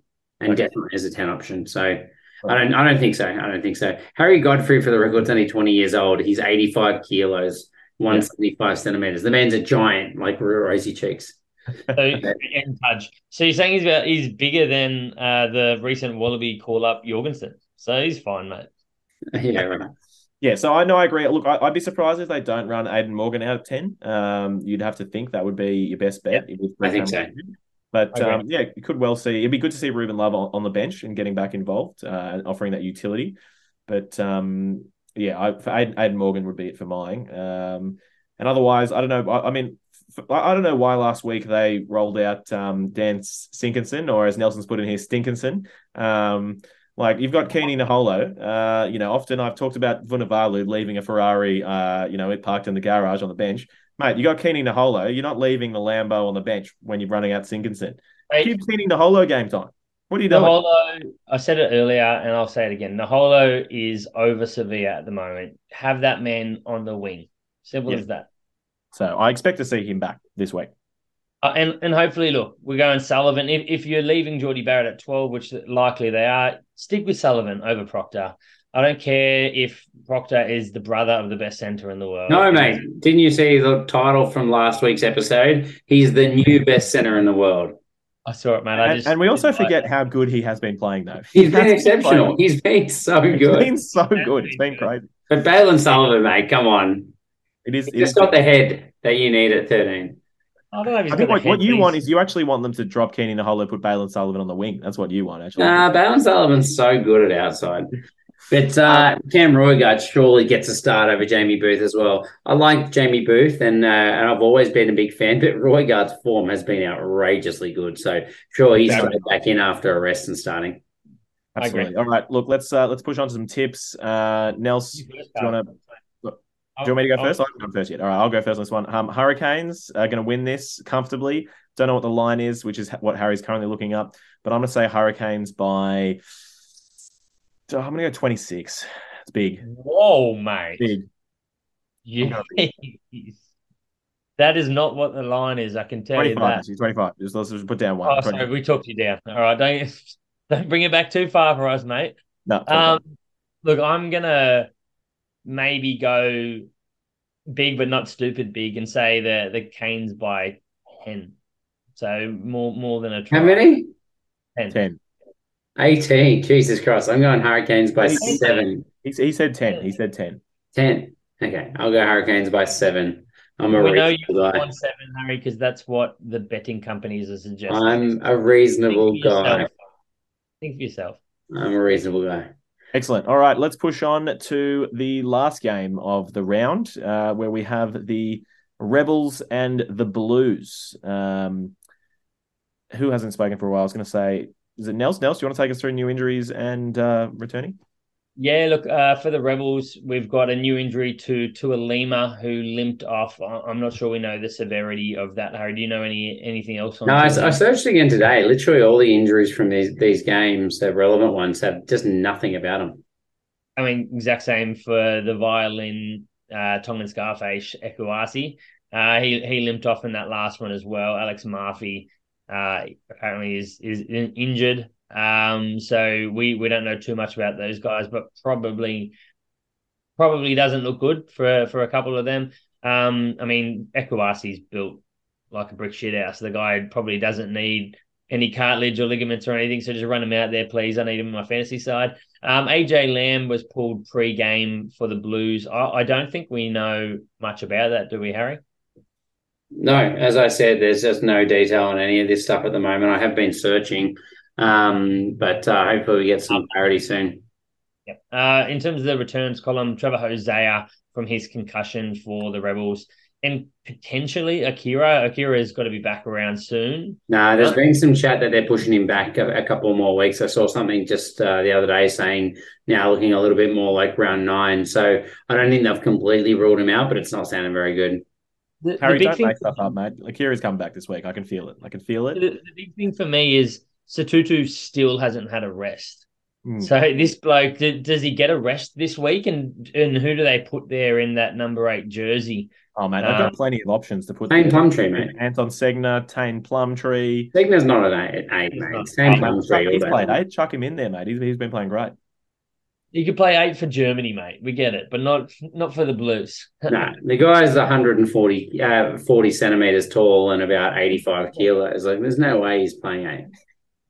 and okay. definitely as a 10 option. So I don't I don't think so. I don't think so. Harry Godfrey, for the record, is only 20 years old. He's 85 kilos, 175 yeah. centimeters. The man's a giant, like rosy cheeks. *laughs* So in touch. So you're saying he's about, he's bigger than uh, the recent Wallaby call up Jorgensen. So he's fine, mate. *laughs* Yeah, right. Yeah, so I know I agree. Look, I, would be surprised if they don't run Aiden Morgan out of ten. Um, you'd have to think that would be your best bet. Yeah, I think so. But um, yeah, you could well see. It'd be good to see Ruben Love on, on the bench and getting back involved uh, and offering that utility. But um, yeah, I, for Aiden, Aiden, Morgan would be it for mine. Um, and otherwise, I don't know. I, I mean, I don't know why last week they rolled out um, Dan Sinkinson, or as Nelson's put in here, Stinkinson. Um, like you've got Kini Naholo. Uh, you know, often I've talked about Vunivalu leaving a Ferrari, uh, you know, it parked in the garage on the bench. Mate, you got Kini Naholo. You're not leaving the Lambo on the bench when you're running out Sinkinson. Hey, Keep Kini Naholo game time. What are you doing? Naholo, I said it earlier and I'll say it again. Naholo is over Sevilla at the moment. Have that man on the wing. Simple as that. So I expect to see him back this week. Uh, and and hopefully, look, we're going Sullivan. If if you're leaving Jordie Barrett at twelve, which likely they are, stick with Sullivan over Proctor. I don't care if Proctor is the brother of the best center in the world. No, mate. Didn't you see the title from last week's episode? He's the new best center in the world. I saw it, man. I and, just and we also forget how good he has been playing, though. He's been *laughs* exceptional. He's been so *laughs* good. He's been so good. It's been crazy. But Bailyn Sullivan, mate, come on. It is. He's just got the head that you need at 13. I, don't know I think what, what you want is you actually want them to drop Kini Naholo, put Bailyn Sullivan on the wing. That's what you want, actually. Nah, Bailyn Sullivan's so good at outside. But uh, Cam Roigard surely gets a start over Jamie Booth as well. I like Jamie Booth, and uh, and I've always been a big fan. But Roigard's form has been outrageously good, so sure he's straight back in after a rest and starting. Absolutely. All right. Look, let's uh, let's push on to some tips. Uh, Nels, do you want to? Do you want me to go first? I haven't gone first yet. All right, I'll go first on this one. Um, Hurricanes are going to win this comfortably. Don't know what the line is, which is what Harry's currently looking up, but I'm going to say Hurricanes by. I'm going to go 26. It's big. Whoa, mate. Big. Yeah. *laughs* that is not what the line is. I can tell you that. 25. Just let's just put down one. Oh, sorry, we talked you down. All right, don't *laughs* don't bring it back too far for us, mate. No. Um, look, I'm gonna maybe go big but not stupid big and say the the Canes by ten. So more more than a try. How many? Ten. 10. 18. Jesus Christ. I'm going Hurricanes by seven. He, he said 10. He said 10. 10. Okay. I'll go Hurricanes by seven. I'm a we know you reasonable guy. want seven, Harry, because that's what the betting companies are suggesting. I'm a reasonable Think guy. Think for yourself. I'm a reasonable guy. Excellent. All right, let's push on to the last game of the round, uh, where we have the Rebels and the Blues. Um, who hasn't spoken for a while? I was going to say, is it Nels? Nels, do you want to take us through new injuries and uh, returning? Yeah, look, uh, for the Rebels, we've got a new injury to to a Lima who limped off. I'm not sure we know the severity of that. Harry, do you know any anything else on? No, I, I searched again today. Literally all the injuries from these these games, the relevant ones, have just nothing about them. I mean, exact same for the Vaiolini, uh, Tongan Scarface Ekuasi. Uh, he he limped off in that last one as well. Alex Murphy uh, apparently is is injured. Um, so we we don't know too much about those guys, but probably probably doesn't look good for for a couple of them. Um, I mean, Ekuasi's built like a brick shit house. The guy probably doesn't need any cartilage or ligaments or anything. So just run him out there, please. I need him on my fantasy side. Um, AJ Lamb was pulled pre-game for the Blues. I, I don't think we know much about that, do we, Harry? No, as I said, there's just no detail on any of this stuff at the moment. I have been searching, um, but uh, hopefully we get some clarity soon. Yep. Uh, in terms of the returns column, Trevor Hosea from his concussion for the Rebels, and potentially Akira. Akira's got to be back around soon. No, there's Huh? been some chat that they're pushing him back a, a couple more weeks. I saw something just uh, the other day saying now looking a little bit more like round nine. So I don't think they've completely ruled him out, but it's not sounding very good. The, the Harry, big don't thing make stuff up, mate. Akira's coming back this week. I can feel it. I can feel it. the, the big thing for me is Sotutu still hasn't had a rest. Mm. So this bloke, d- does he get a rest this week? And and who do they put there in that number eight jersey? Oh, mate, I've Um, got plenty of options to put. Taine. Plumtree, mate. Anton Segner, Taine Plumtree. Segner's not an eight, eight mate. not. Same mate, Plumtree. he's played long. eight. Chuck him in there, mate. He's, he's been playing great. You could play eight for Germany, mate. We get it, but not not for the Blues. *laughs* No, the guy's 140 uh, 40 centimeters tall and about 85 kilos. Like, there's no way he's playing eight.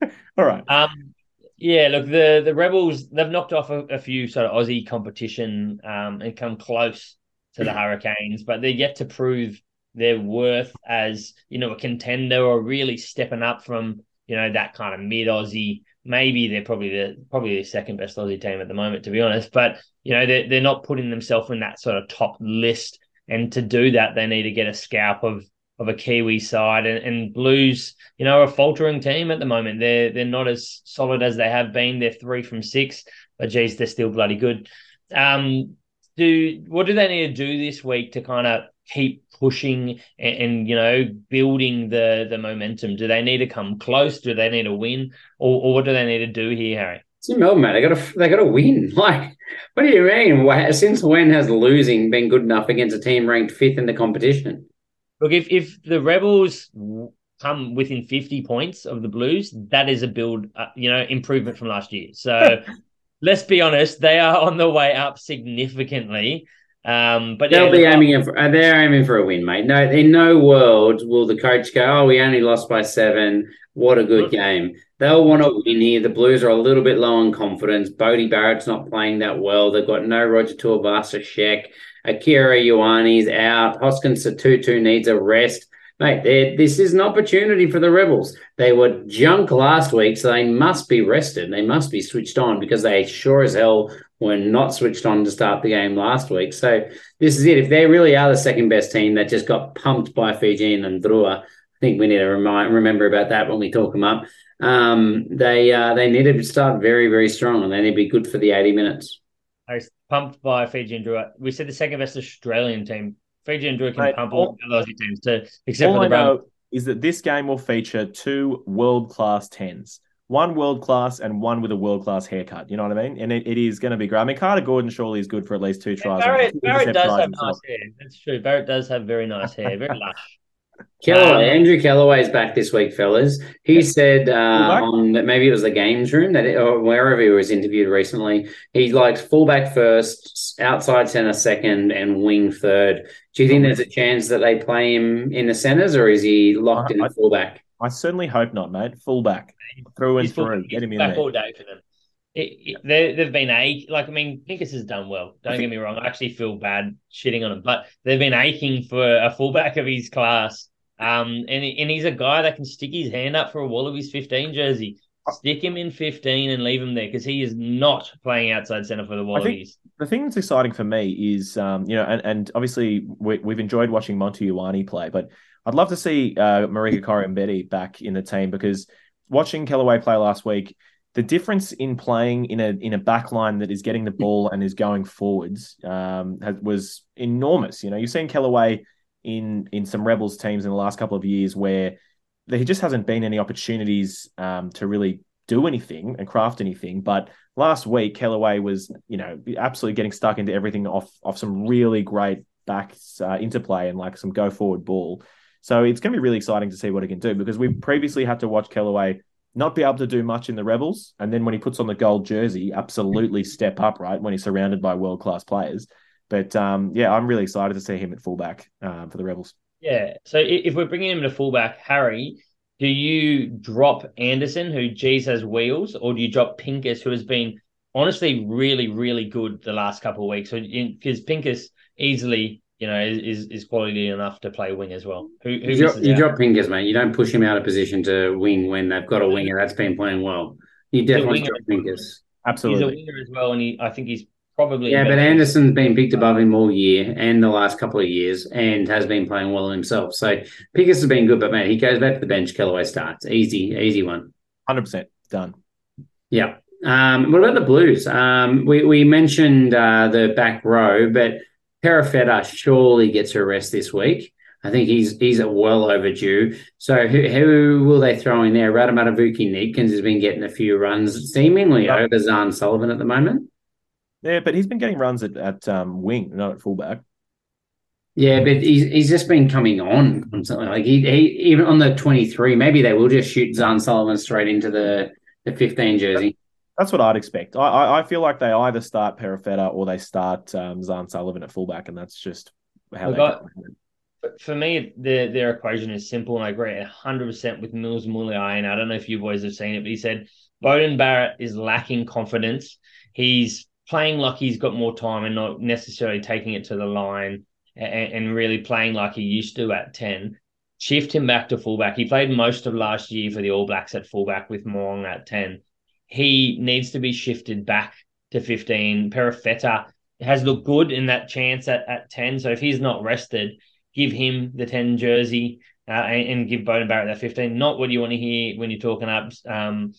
*laughs* All right. Um, yeah, look, the the Rebels they've knocked off a, a few sort of Aussie competition um, and come close to the Hurricanes, but they're yet to prove their worth as you know a contender or really stepping up from you know that kind of mid Aussie. Maybe they're probably the probably the second best Aussie team at the moment, to be honest. But you know they're they're not putting themselves in that sort of top list, and to do that they need to get a scalp of of a Kiwi side and, and Blues, you know, a faltering team at the moment. They're they're not as solid as they have been. They're three from six, but geez, they're still bloody good. Um, do what do they need to do this week to kind of keep pushing and, and you know building the the momentum? Do they need to come close? Do they need to win, or, or what do they need to do here, Harry? It's in Melbourne, mate. They got to they got to win. *laughs* Like, what do you mean? Since when has losing been good enough against a team ranked fifth in the competition? Look, if if the Rebels come within fifty points of the Blues, that is a build, uh, you know, improvement from last year. So *laughs* let's be honest, they are on the way up significantly. Um, but They'll yeah, be aiming for, uh, they're aiming for a win, mate. No, in no world will the coach go, "Oh, we only lost by seven. What a good game." They'll want to win here. The Blues are a little bit low on confidence. Bodie Barrett's not playing that well. They've got no Roger Tuivasa Sheck. Akira Ioane's out. Hoskins Sotutu needs a rest. Mate, this is an opportunity for the Rebels. They were junk last week, so they must be rested. They must be switched on because they sure as hell were not switched on to start the game last week. So this is it. If they really are the second best team that just got pumped by Fijian Drua, I think we need to remind, remember about that when we talk them up. Um, they uh, they need to start very very strong and they need to be good for the eighty minutes. Was pumped by Fijian Drua. We said the second best Australian team. Fijian Drua can Mate, pump all- all the Aussie teams too, except for the know is that this game will feature two world class tens. One world class and one with a world class haircut. You know what I mean? And it, it is going to be great. I mean, Carter Gordon surely is good for at least two tries. Barrett, Barrett does have himself. nice hair. That's true. Barrett does have very nice hair, very lush. Kellaway, Um, Andrew Kellaway's back this week, fellas. He said uh, on that maybe it was the games room that or wherever he was interviewed recently. He likes fullback first, outside center second, and wing third. Do you think there's a chance that they play him in the centers, or is he locked in I- fullback? I certainly hope not, mate. Fullback through and He's through. he's Get him in back there. all day for them. It, it, they, they've been a like I mean Pincus has done well. Don't get me wrong. I actually feel bad shitting on him, but they've been aching for a fullback of his class. Um, and and he's a guy that can stick his hand up for a Wallabies 15 jersey. Stick him in 15 and leave him there because he is not playing outside center for the Wallabies. The thing that's exciting for me is, um, you know, and, and obviously we, we've enjoyed watching Monty Ioane play, but I'd love to see uh, Marika Koroibete back in the team because watching Kellaway play last week, the difference in playing in a in a back line that is getting the ball and is going forwards um, has, was enormous. You know, you've seen Kellaway in in some Rebels teams in the last couple of years where there just hasn't been any opportunities um, to really do anything and craft anything. But last week, Kellaway was, you know, absolutely getting stuck into everything off off some really great back uh, interplay and like some go forward ball. So it's going to be really exciting to see what he can do because we previously had to watch Kellaway not be able to do much in the Rebels, and then when he puts on the gold jersey, absolutely step up right when he's surrounded by world class players. But um, yeah, I'm really excited to see him at fullback um, for the Rebels. Yeah. So if we're bringing him to fullback, Harry, do you drop Anderson, who G's has wheels, or do you drop Pincus, who has been honestly really, really good the last couple of weeks? Because Pincus easily, you know, is, is is quality enough to play wing as well. Who, who You drop, misses you out? drop Pinkers, mate. You don't push him out of position to wing when they've got a winger that's been playing well. You definitely winger. drop Pinkers. Absolutely. He's a winger as well, and he, I think he's probably Yeah, but Anderson's been picked above him all year and the last couple of years and has been playing well himself. So Pickers has been good, but man, he goes back to the bench. Kellaway starts. Easy, easy one. 100% done. Yeah. Um, what about the Blues? Um, we, we mentioned uh, the back row, but Perofeta surely gets a rest this week. I think he's he's well overdue. So who, who will they throw in there? Radamatavuki Needkins has been getting a few runs, seemingly Yep. over Zarn Sullivan at the moment. Yeah, but he's been getting runs at, at um, wing, not at fullback. Yeah, but he's he's just been coming on constantly. Like he, he even on the twenty three, maybe they will just shoot Zarn Sullivan straight into the the fifteen jersey. That's what I'd expect. I I, I feel like they either start Perofeta or they start um, Zarn Sullivan at fullback, and that's just how We've they got- But for me, their their equation is simple, and I agree hundred percent with Mils Muliaina. And I don't know if you boys have seen it, but he said Beauden Barrett is lacking confidence. He's playing like he's got more time and not necessarily taking it to the line and, and really playing like he used to at ten. Shift him back to fullback. He played most of last year for the All Blacks at fullback with Mo'unga at ten. He needs to be shifted back to fifteen. Perofeta has looked good in that chance at, at ten. So if he's not rested give him the 10 jersey uh, and, and give Beauden Barrett that 15. Not what you want to hear when you're talking up um,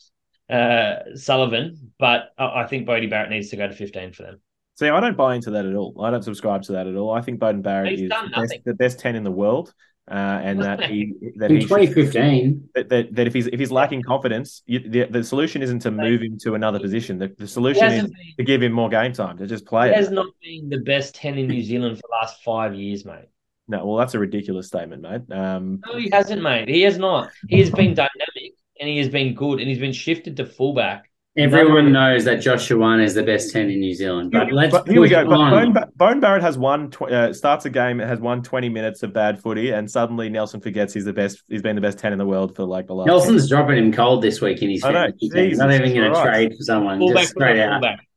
uh, Sullivan, but I, I think Bodie Barrett needs to go to 15 for them. See, I don't buy into that at all. I don't subscribe to that at all. I think Beauden Barrett He's is the best, the best ten in the world, uh, and that he *laughs* that In he should- twenty fifteen, that, that, that if he's if he's lacking confidence, you, the the solution isn't to move him to another position. The, the solution is hasn't to give him more game time to just play. he it. has not been the best 10 in New Zealand for the last five years, mate. No, well, that's a ridiculous statement, mate. Um, No, he hasn't, mate. He has not. He has been *laughs* dynamic and he has been good and he's been shifted to fullback. everyone knows that Joshua Shawan is the best ten in New Zealand. But let's but here we go. Bone, Bone Barrett has one tw- uh, starts a game, it has one 20 minutes of bad footy, and suddenly Nelson forgets he's the best. He's been the best 10 in the world for like the last. Nelson's dropping him cold this week in his I know, fantasy team. Jesus Not even going to Christ. trade for someone. Fullback, just straight out. fullback,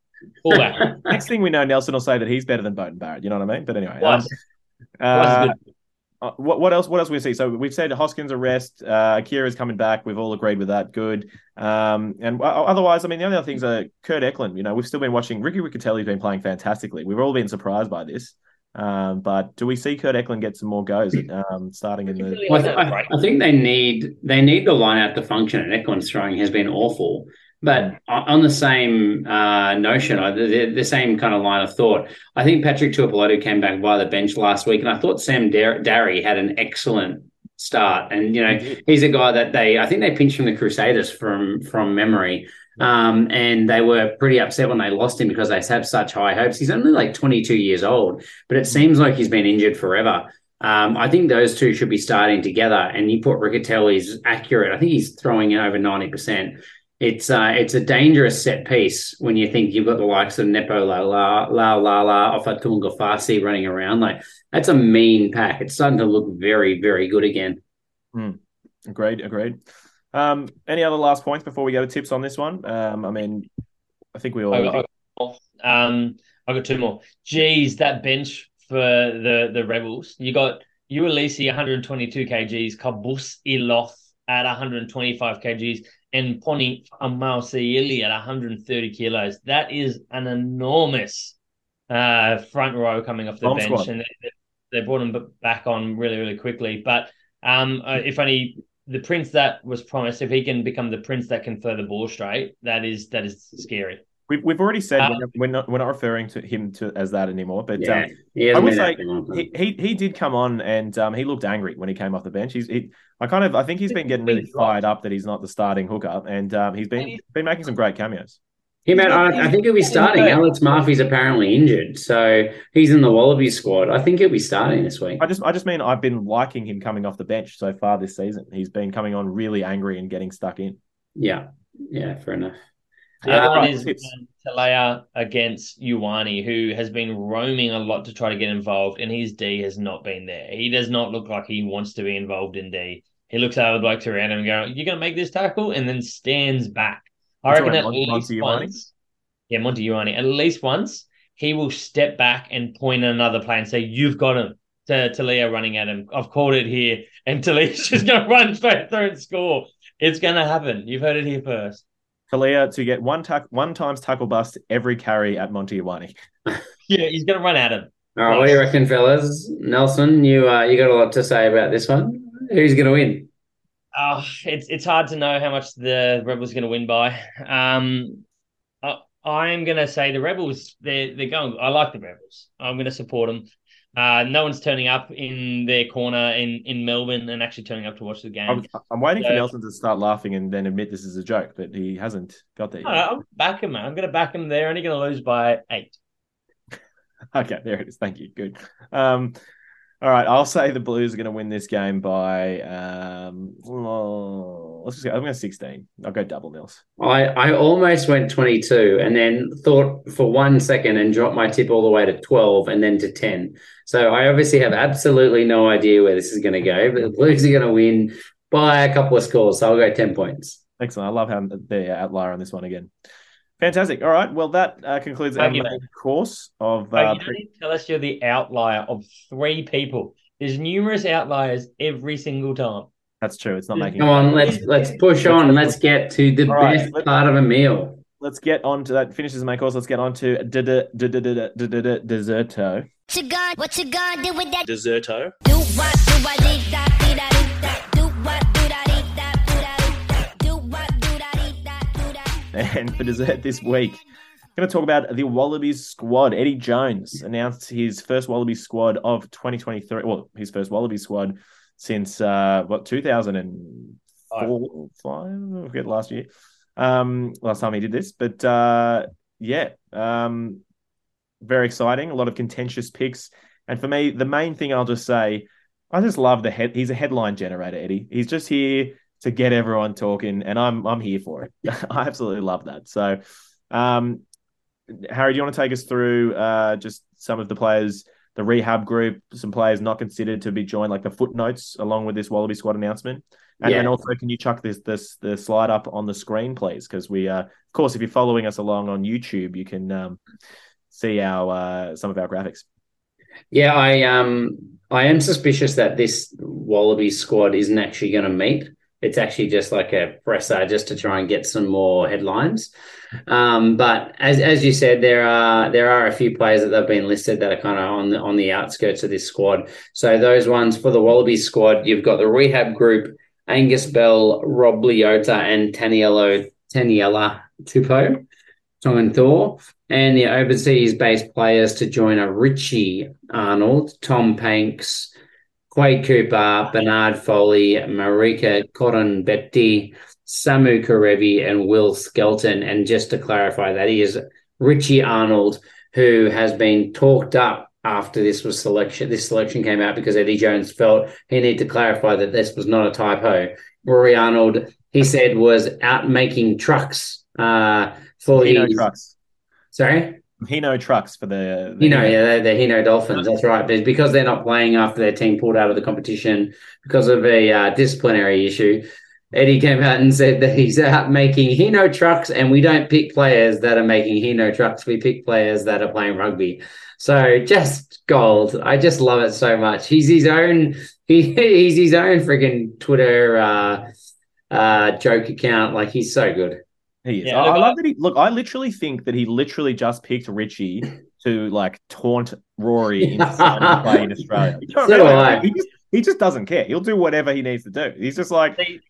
fullback. *laughs* *laughs* Next thing we know, Nelson will say that he's better than Beauden Barrett. You know what I mean? But anyway, um, Twice. Twice uh, good. Uh, what what else? What else we see? So we've said Hoskins arrest. Uh, Akira's coming back. We've all agreed with that. Good. Um, and otherwise, I mean, the only other things are Kurt Eklund. You know, we've still been watching. Ricky Riccitelli's been playing fantastically. We've all been surprised by this. Um, but do we see Kurt Eklund get some more goes um, starting in the? Well, I, I, think they need they need the line out to function, and Eklund's throwing has been awful. But on the same uh, notion, the, the, same kind of line of thought, I think Patrick Tuipulotu came back by the bench last week, and I thought Sam Darry had an excellent start. And you know, he's a guy that they, I think they pinched from the Crusaders from from memory, um, and they were pretty upset when they lost him because they have such high hopes. He's only like 22 years old, but it seems like he's been injured forever. Um, I think those two should be starting together. And you put Riccitelli's accurate. I think he's throwing in over 90% it's uh, it's a dangerous set piece when you think you've got the likes of Nepo La La La La La Ofa Tu'ungafasi running around. Like that's a mean pack. It's starting to look very very good again. Mm. Agreed. Agreed. Um, any other last points before we go to tips on this one? Um, I mean, I think we all. I got, um, I got two more. Geez, that bench for the the Rebels. You got Uelese 122 kgs, Cabous Eloff at 125 kgs, and Pone Fa'amausili at 130 kilos. That is an enormous uh, front row coming off the Bomb bench, squad. and they, they, brought him back on really, really quickly. But um, uh, if only the prince that was promised, if he can become the prince that can throw the ball straight, that is that is scary. We've, we've already said um, we're, not, we're not referring to him to as that anymore, but yeah, um, I would say he, he he did come on and um, he looked angry when he came off the bench. He's he, I kind of I think he's been getting really fired up that he's not the starting hooker, and um, he's been been making some great cameos. Yeah, man, I, I, think he'll be starting. Alex Murphy's apparently injured, so he's in the Wallabies squad. I think he'll be starting this week. I just, I just mean I've been liking him coming off the bench so far this season. He's been coming on really angry and getting stuck in. Yeah, yeah, fair enough. The other uh, one is Telea against Ioane, who has been roaming a lot to try to get involved, and his D has not been there. He does not look like he wants to be involved in D. He looks over the blokes around him and go, "You're going to make this tackle," and then stands back. I reckon at Monty, least Monty once, yeah, Monty Ioane, at least once he will step back and point at another player and say, "You've got him." To Telea running at him, I've called it here, and *laughs* Telea's just going to run straight through and score. It's going to happen. You've heard it here first. Telea to get one tack one times tackle bust every carry at Monty Ioane. *laughs* yeah, he's going to run at him. All right, what do you reckon, fellas? Nelson, you uh, you got a lot to say about this one. Who's going to win? Oh, it's it's hard to know how much the Rebels are going to win by. Um, I, I'm going to say the Rebels. They're they're going. I like the Rebels. I'm going to support them. Uh, no one's turning up in their corner in, in Melbourne and actually turning up to watch the game. I'm, I'm waiting so, for Nelson to start laughing and then admit this is a joke, but he hasn't got there. Yet. I'm back him, man. I'm going to back him. They're only going to lose by eight. *laughs* okay, there it is. Thank you. Good. Um, all right, I'll say the Blues are going to win this game by um, well, let's just go. I'm going to 16. I'll go double nils. I I almost went 22 and then thought for one second and dropped my tip all the way to 12 and then to 10. So I obviously have absolutely no idea where this is going to go. But the Blues are going to win by a couple of scores, so I'll go 10 points. Excellent. I love having the outlier on this one again. Fantastic. All right. Well, that uh, concludes our main course of. Uh, pre- tell us you're the outlier of three people. There's numerous outliers every single time. That's true. It's not making. Come on, let's let's push on. And let's get to the best part of a meal. Let's get on to that. Finishes my course. Let's get on to desserto. What you gonna do with that? Desserto. Do what? Do what? And for dessert this week, I'm going to talk about the Wallabies squad. Eddie Jones announced his first Wallabies squad of 2023. Well, his first Wallabies squad since uh, what 2004, five, I forget last year. Um, last time he did this, but uh, yeah, um, very exciting. A lot of contentious picks, and for me, the main thing I'll just say, I just love the head. He's a headline generator, Eddie. He's just here to get everyone talking, and I'm I'm here for it. *laughs* I absolutely love that. So, um, Harry, do you want to take us through uh, just some of the players, the rehab group, some players not considered to be joined, like the footnotes along with this Wallaby squad announcement? And, yeah. and also, can you chuck this this the slide up on the screen, please? Because we, uh, of course, if you're following us along on YouTube, you can um, see our uh, some of our graphics. Yeah, I um I am suspicious that this Wallaby squad isn't actually going to meet. It's actually just like a presser just to try and get some more headlines. Um, but as as you said, there are there are a few players that have been listed that are kind of on the on the outskirts of this squad. So those ones for the Wallaby squad, you've got the rehab group, Angus Bell, Rob Leota, and Tanielo Taniela Tupou, Tongan Thor, and the overseas based players to join are Richie Arnold, Tom Banks, Quade Cooper, Bernard Foley, Marika Koroibete, Samu Kerevi, and Will Skelton. And just to clarify, that is Richie Arnold, who has been talked up after this was selection. This selection came out because Eddie Jones felt he needed to clarify that this was not a typo. Rory Arnold, he said, was out making trucks uh, for Hino his trucks. Sorry. Hino trucks for the, the You know, yeah, the Hino Dolphins. That's right. But because they're not playing after their team pulled out of the competition because of a uh, disciplinary issue, Eddie came out and said that he's out making Hino trucks, and we don't pick players that are making Hino trucks. We pick players that are playing rugby. So just gold. I just love it so much. He's his own. *laughs* He, he's his own freaking Twitter uh, uh, joke account. Like he's so good. He is. Yeah, I, I I- love that he look. I literally think that he literally just picked Richie to like taunt Rory into signing to play in Australia. You know, So do really, I. he just he just doesn't care. He'll do whatever he needs to do. He's just like They-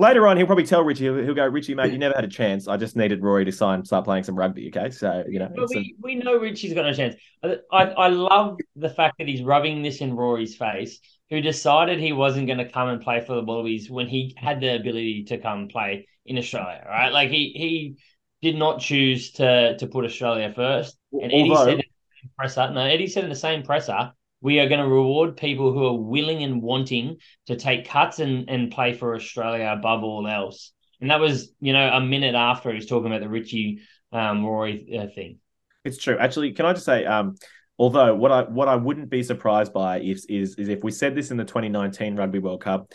later on he'll probably tell Richie he'll, he'll go Richie mate you never had a chance. I just needed Rory to sign start playing some rugby. Okay, so you know. But it's a- we, we know Richie's got no chance. I, I love the fact that he's rubbing this in Rory's face, who decided he wasn't going to come and play for the Wallabies when he had the ability to come play in Australia, right? Like he he did not choose to to put Australia first. And Eddie said in the same presser, no, Eddie said in the same presser, we are going to reward people who are willing and wanting to take cuts and, and play for Australia above all else. And that was, you know, a minute after he was talking about the Richie um, Rory uh, thing. It's true. Actually, can I just say, um, although what I what I wouldn't be surprised by is is is if we said this in the 2019 Rugby World Cup,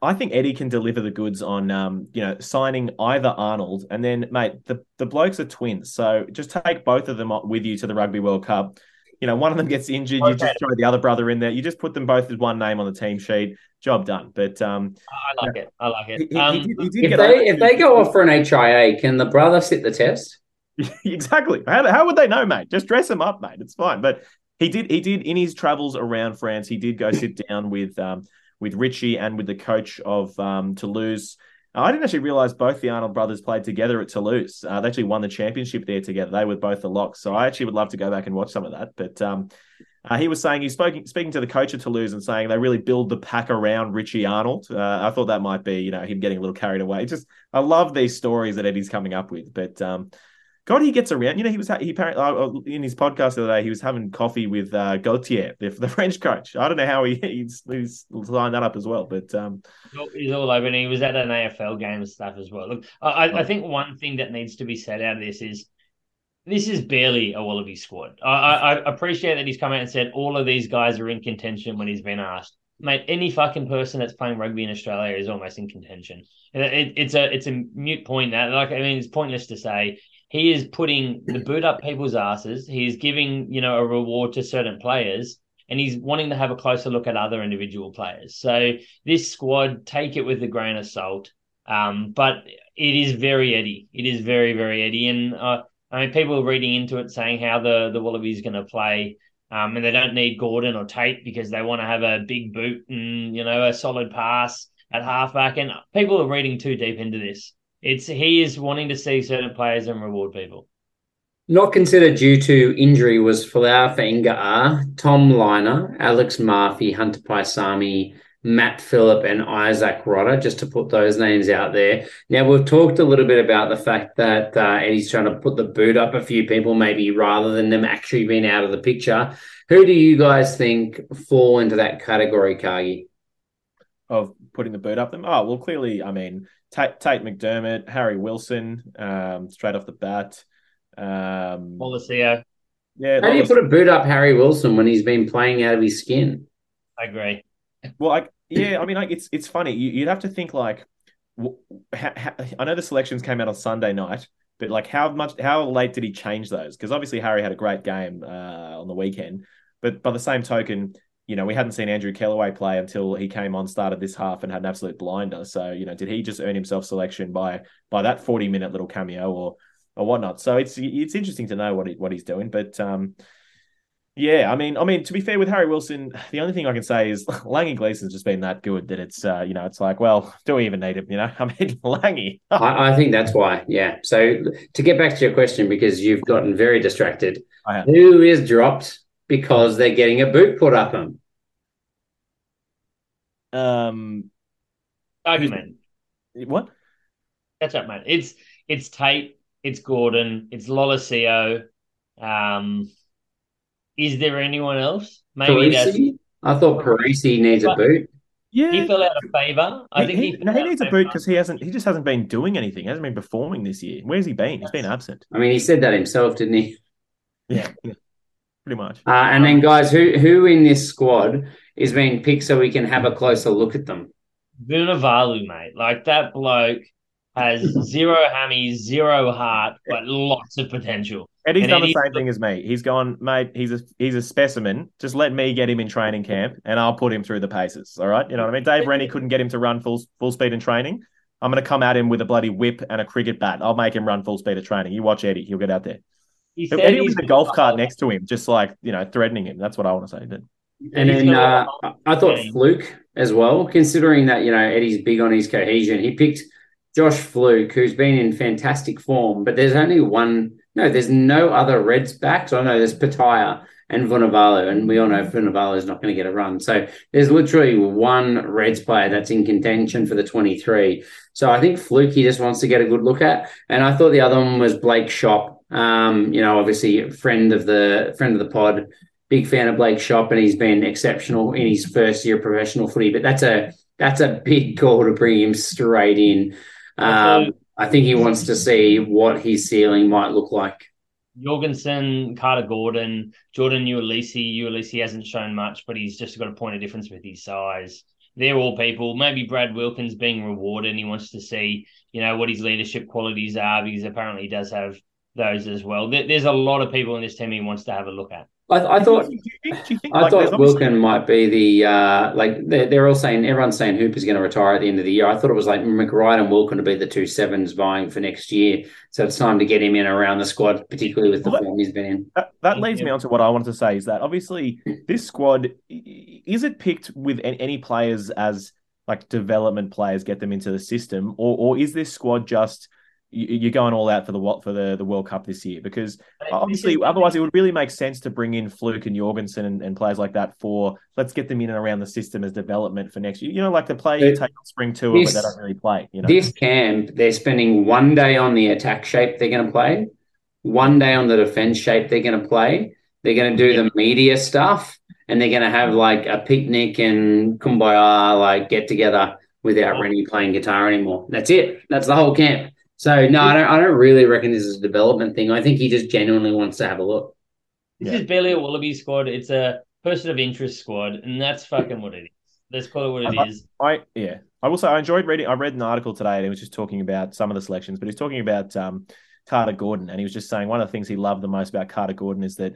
I think Eddie can deliver the goods on um, you know, signing either Arnold and then mate, the the blokes are twins. So just take both of them with you to the Rugby World Cup. You know, one of them gets injured, you Okay. just throw the other brother in there. You just put them both as one name on the team sheet. Job done. But um, I like it. I like it. he- Um, he did, he did If they if they go off for an HIA, can the brother sit the test? *laughs* exactly. How, how would they know, mate? Just dress him up, mate. It's fine. But he did. He did in his travels around France. He did go sit down with um, with Richie and with the coach of um, Toulouse. I didn't actually realize both the Arnold brothers played together at Toulouse. Uh, they actually won the championship there together. They were both the locks. So I actually would love to go back and watch some of that. But um, uh, he was saying he's speaking speaking to the coach of Toulouse and saying they really build the pack around Richie Arnold. Uh, I thought that might be you know him getting a little carried away. Just I love these stories that Eddie's coming up with. But um, God, he gets around. You know, he was he apparently uh, in his podcast the other day. He was having coffee with uh, Galthié, the, the French coach. I don't know how he *laughs* he's, he's lined that up as well, but um, He's all over, and he was at an AFL game and stuff as well. Look, I, I- think one thing that needs to be said out of this is this is barely a Wallaby squad. I, I, I appreciate that he's come out and said all of these guys are in contention when he's been asked. Mate, any fucking person that's playing rugby in Australia is almost in contention. It, it- it's a it's a mute point that like I mean it's pointless to say he is putting the boot up people's asses. He is giving you know a reward to certain players, and he's wanting to have a closer look at other individual players. So this squad, take it with a grain of salt. Um, but it is very Eddie. It is very, very Eddie. And uh, I mean, people are reading into it saying how the, the Wallabies going to play. Um, and they don't need Gordon or Tate because they want to have a big boot and, you know, a solid pass at halfback. And people are reading too deep into this. It's he is wanting to see certain players and reward people. Not considered due to injury was Folau Fa'inga'a, Tom Lynagh, Alex Murphy, Hunter Paisami, Matt Phillip, and Isaac Rodda, just to put those names out there. Now, we've talked a little bit about the fact that uh, Eddie's trying to put the boot up a few people, maybe rather than them actually being out of the picture. Who do you guys think fall into that category, Cargie? of putting the boot up them. Oh well, clearly, I mean Tate, Tate McDermott, Harry Wilson, um, straight off the bat. Um, Lolesio, yeah, How do you Lawless- put a boot up Harry Wilson when he's been playing out of his skin? I agree. Well, like, yeah, I mean, like, it's it's funny. You, you'd have to think like, wh- ha, ha, I know the selections came out on Sunday night, but like, how much, how late did he change those? Because obviously Harry had a great game uh, on the weekend. But by the same token, you know, we hadn't seen Andrew Kellaway play until he came on, started this half, and had an absolute blinder. So, you know, did he just earn himself selection by by that forty minute little cameo or or whatnot? So it's it's interesting to know what he, what he's doing. But um, yeah, I mean, I mean, to be fair with Harry Wilson, the only thing I can say is *laughs* Langi Gleeson's just been that good that it's uh, you know, it's like, well, *laughs* do we even need him? You know, *laughs* I mean, Langi. I, I, think that's why. Yeah. So to get back to your question, because you've gotten very distracted, who is dropped because they're getting a boot put up them? Um, argument. What? That's up, mate. It's it's Tate, it's Gordon, it's Lolesio. Um, is there anyone else? Maybe that's. I thought Parisi needs a boot. Yeah, he fell out of favor. I he, think he, he, no, he needs a boot because he hasn't. He just hasn't been doing anything. He hasn't been performing this year. Where's he been? He's been absent. I mean, he said that himself, didn't he? Yeah, yeah pretty much. Uh, and then, guys, who who in this squad is being picked so we can have a closer look at them? Vunivalu, mate. Like that bloke has *laughs* zero hammy, zero heart, but lots of potential. Eddie's and done Eddie's the same thing as me. He's gone, mate. He's a he's a specimen. Just let me get him in training camp, and I'll put him through the paces. All right, you know what I mean. Dave Rennie couldn't get him to run full full speed in training. I'm going to come at him with a bloody whip and a cricket bat. I'll make him run full speed of training. You watch Eddie; he'll get out there. He said Eddie he's with a golf cart next to him, just like you know, threatening him. That's what I want to say. But And then got uh, a- I thought Yeah. Flook as well, considering that, you know, Eddie's big on his cohesion. He picked Josh Flook, who's been in fantastic form, but there's only one, no, there's no other Reds backs. I know there's Petaia and Vunivalu, and we all know Vunivalu is not going to get a run. So there's literally one Reds player that's in contention for the 23. So I think Flook he just wants to get a good look at. And I thought the other one was Blake Schoupp. Um, you know, obviously a friend of the friend of the pod, big fan of Blake Schoupp, and he's been exceptional in his first year of professional footy. But that's a that's a big *laughs* call to bring him straight in. Um, I think he wants to see what his ceiling might look like. Jorgensen, Carter Gordon, Jordan Uelese. Uelese hasn't shown much, but he's just got a point of difference with his size. They're all people. Maybe Brad Wilkins being rewarded. And he wants to see, you know, what his leadership qualities are because apparently he does have those as well. There's a lot of people in this team he wants to have a look at. I, I thought do you think, do you think I like, there's thought obviously- Wilkin might be the uh, like they're, they're all saying everyone's saying Hooper's going to retire at the end of the year. I thought it was like McReight and Wilkin to be the two sevens vying for next year. So it's time to get him in around the squad, particularly with the Well, form he's been in. That, that leads Yeah. me on to what I wanted to say is that obviously *laughs* this squad is it picked with any players as like development players get them into the system, or or is this squad just you- you're going all out for the for the, the World Cup this year? Because obviously, otherwise, it would really make sense to bring in Flook and Jorgensen and, and players like that for let's get them in and around the system as development for next year. You know, like the play you take on spring tour, this- but they don't really play. You know, This camp, they're spending one day on the attack shape they're going to play, one day on the defense shape they're going to play. They're going to do the media stuff, and they're going to have like a picnic and kumbaya, like get together without Rennie playing guitar anymore. That's it. That's the whole camp. So no, I don't. I don't really reckon this is a development thing. I think he just genuinely wants to have a look. This Yeah. is barely a Wallaby squad. It's a person of interest squad, and that's fucking what it is. Let's call it what I- it is. I yeah. I will say I enjoyed reading. I read an article today and it was just talking about some of the selections, but he was talking about um, Carter Gordon, and he was just saying one of the things he loved the most about Carter Gordon is that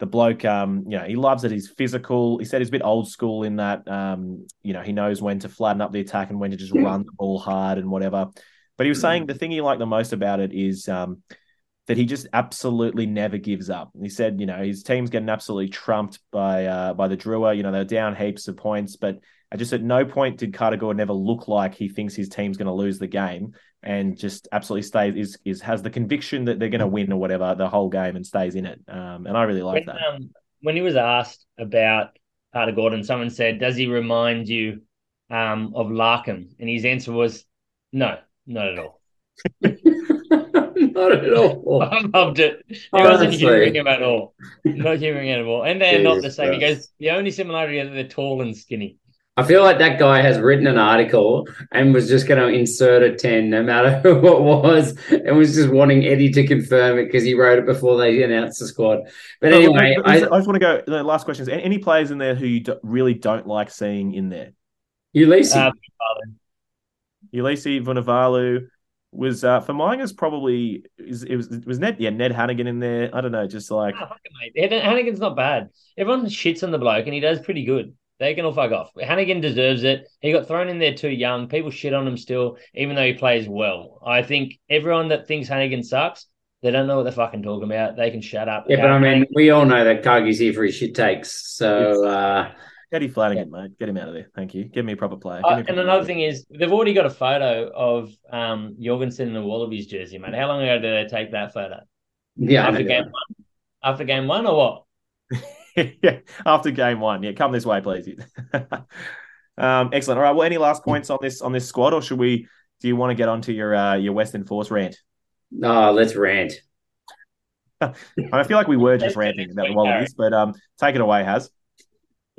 the bloke, um, you know, he loves that he's physical. He said he's a bit old school in that, um, you know, he knows when to flatten up the attack and when to just *clears throat* run the ball hard and whatever. But he was saying the thing he liked the most about it is um, that he just absolutely never gives up. He said, you know, his team's getting absolutely trumped by uh, by the Drua. You know, they're down heaps of points, but I just at no point did Carter Gordon ever look like he thinks his team's going to lose the game, and just absolutely stays is is has the conviction that they're going to win or whatever the whole game and stays in it. Um, and I really like that. um, when he was asked about Carter Gordon, someone said, "Does he remind you um, of Larkham?" And his answer was, "No, not at all." *laughs* Not at all. *laughs* I loved it. He wasn't Honestly. humouring him at all. Not humouring him at all. And they're not the Jesus same. He goes, the only similarity is that they're tall and skinny. I feel like that guy has written an article and was just going to insert a 10 no matter *laughs* who it was and was just wanting Eddie to confirm it because he wrote it before they announced the squad. But anyway, but- but I, I just want to go. The last question is: any, any players in there who you do, really don't like seeing in there? Ulysses. Uh, Uelese, Vunivalu. was uh, for Miners probably is it was it was Ned yeah Ned Hanigan in there. I don't know, just like oh, mate. Hanigan's not bad. Everyone shits on the bloke, and he does pretty good. They can all fuck off. Hanigan deserves it. He got thrown in there too young. People shit on him still, even though he plays well. I think everyone that thinks Hanigan sucks, they don't know what they're fucking talking about. They can shut up. Yeah, but I mean, we all know that Cargie's here for his shit takes. So uh Eddie Flanagan, yeah. mate. Get him out of there. Thank you. Give me a proper player. Uh, and another thing is, they've already got a photo of um, Jorgensen in the Wallabies jersey, mate. How long ago did they take that photo? Yeah, after game one. After game one, or what? *laughs* yeah, after game one. Yeah, come this way, please. *laughs* um, excellent. All right. Well, any last points on this on this squad, or should we? Do you want to get onto your uh, your Western Force rant? No, oh, let's rant. *laughs* I feel like we were just ranting about the Wallabies, but um, take it away, Has.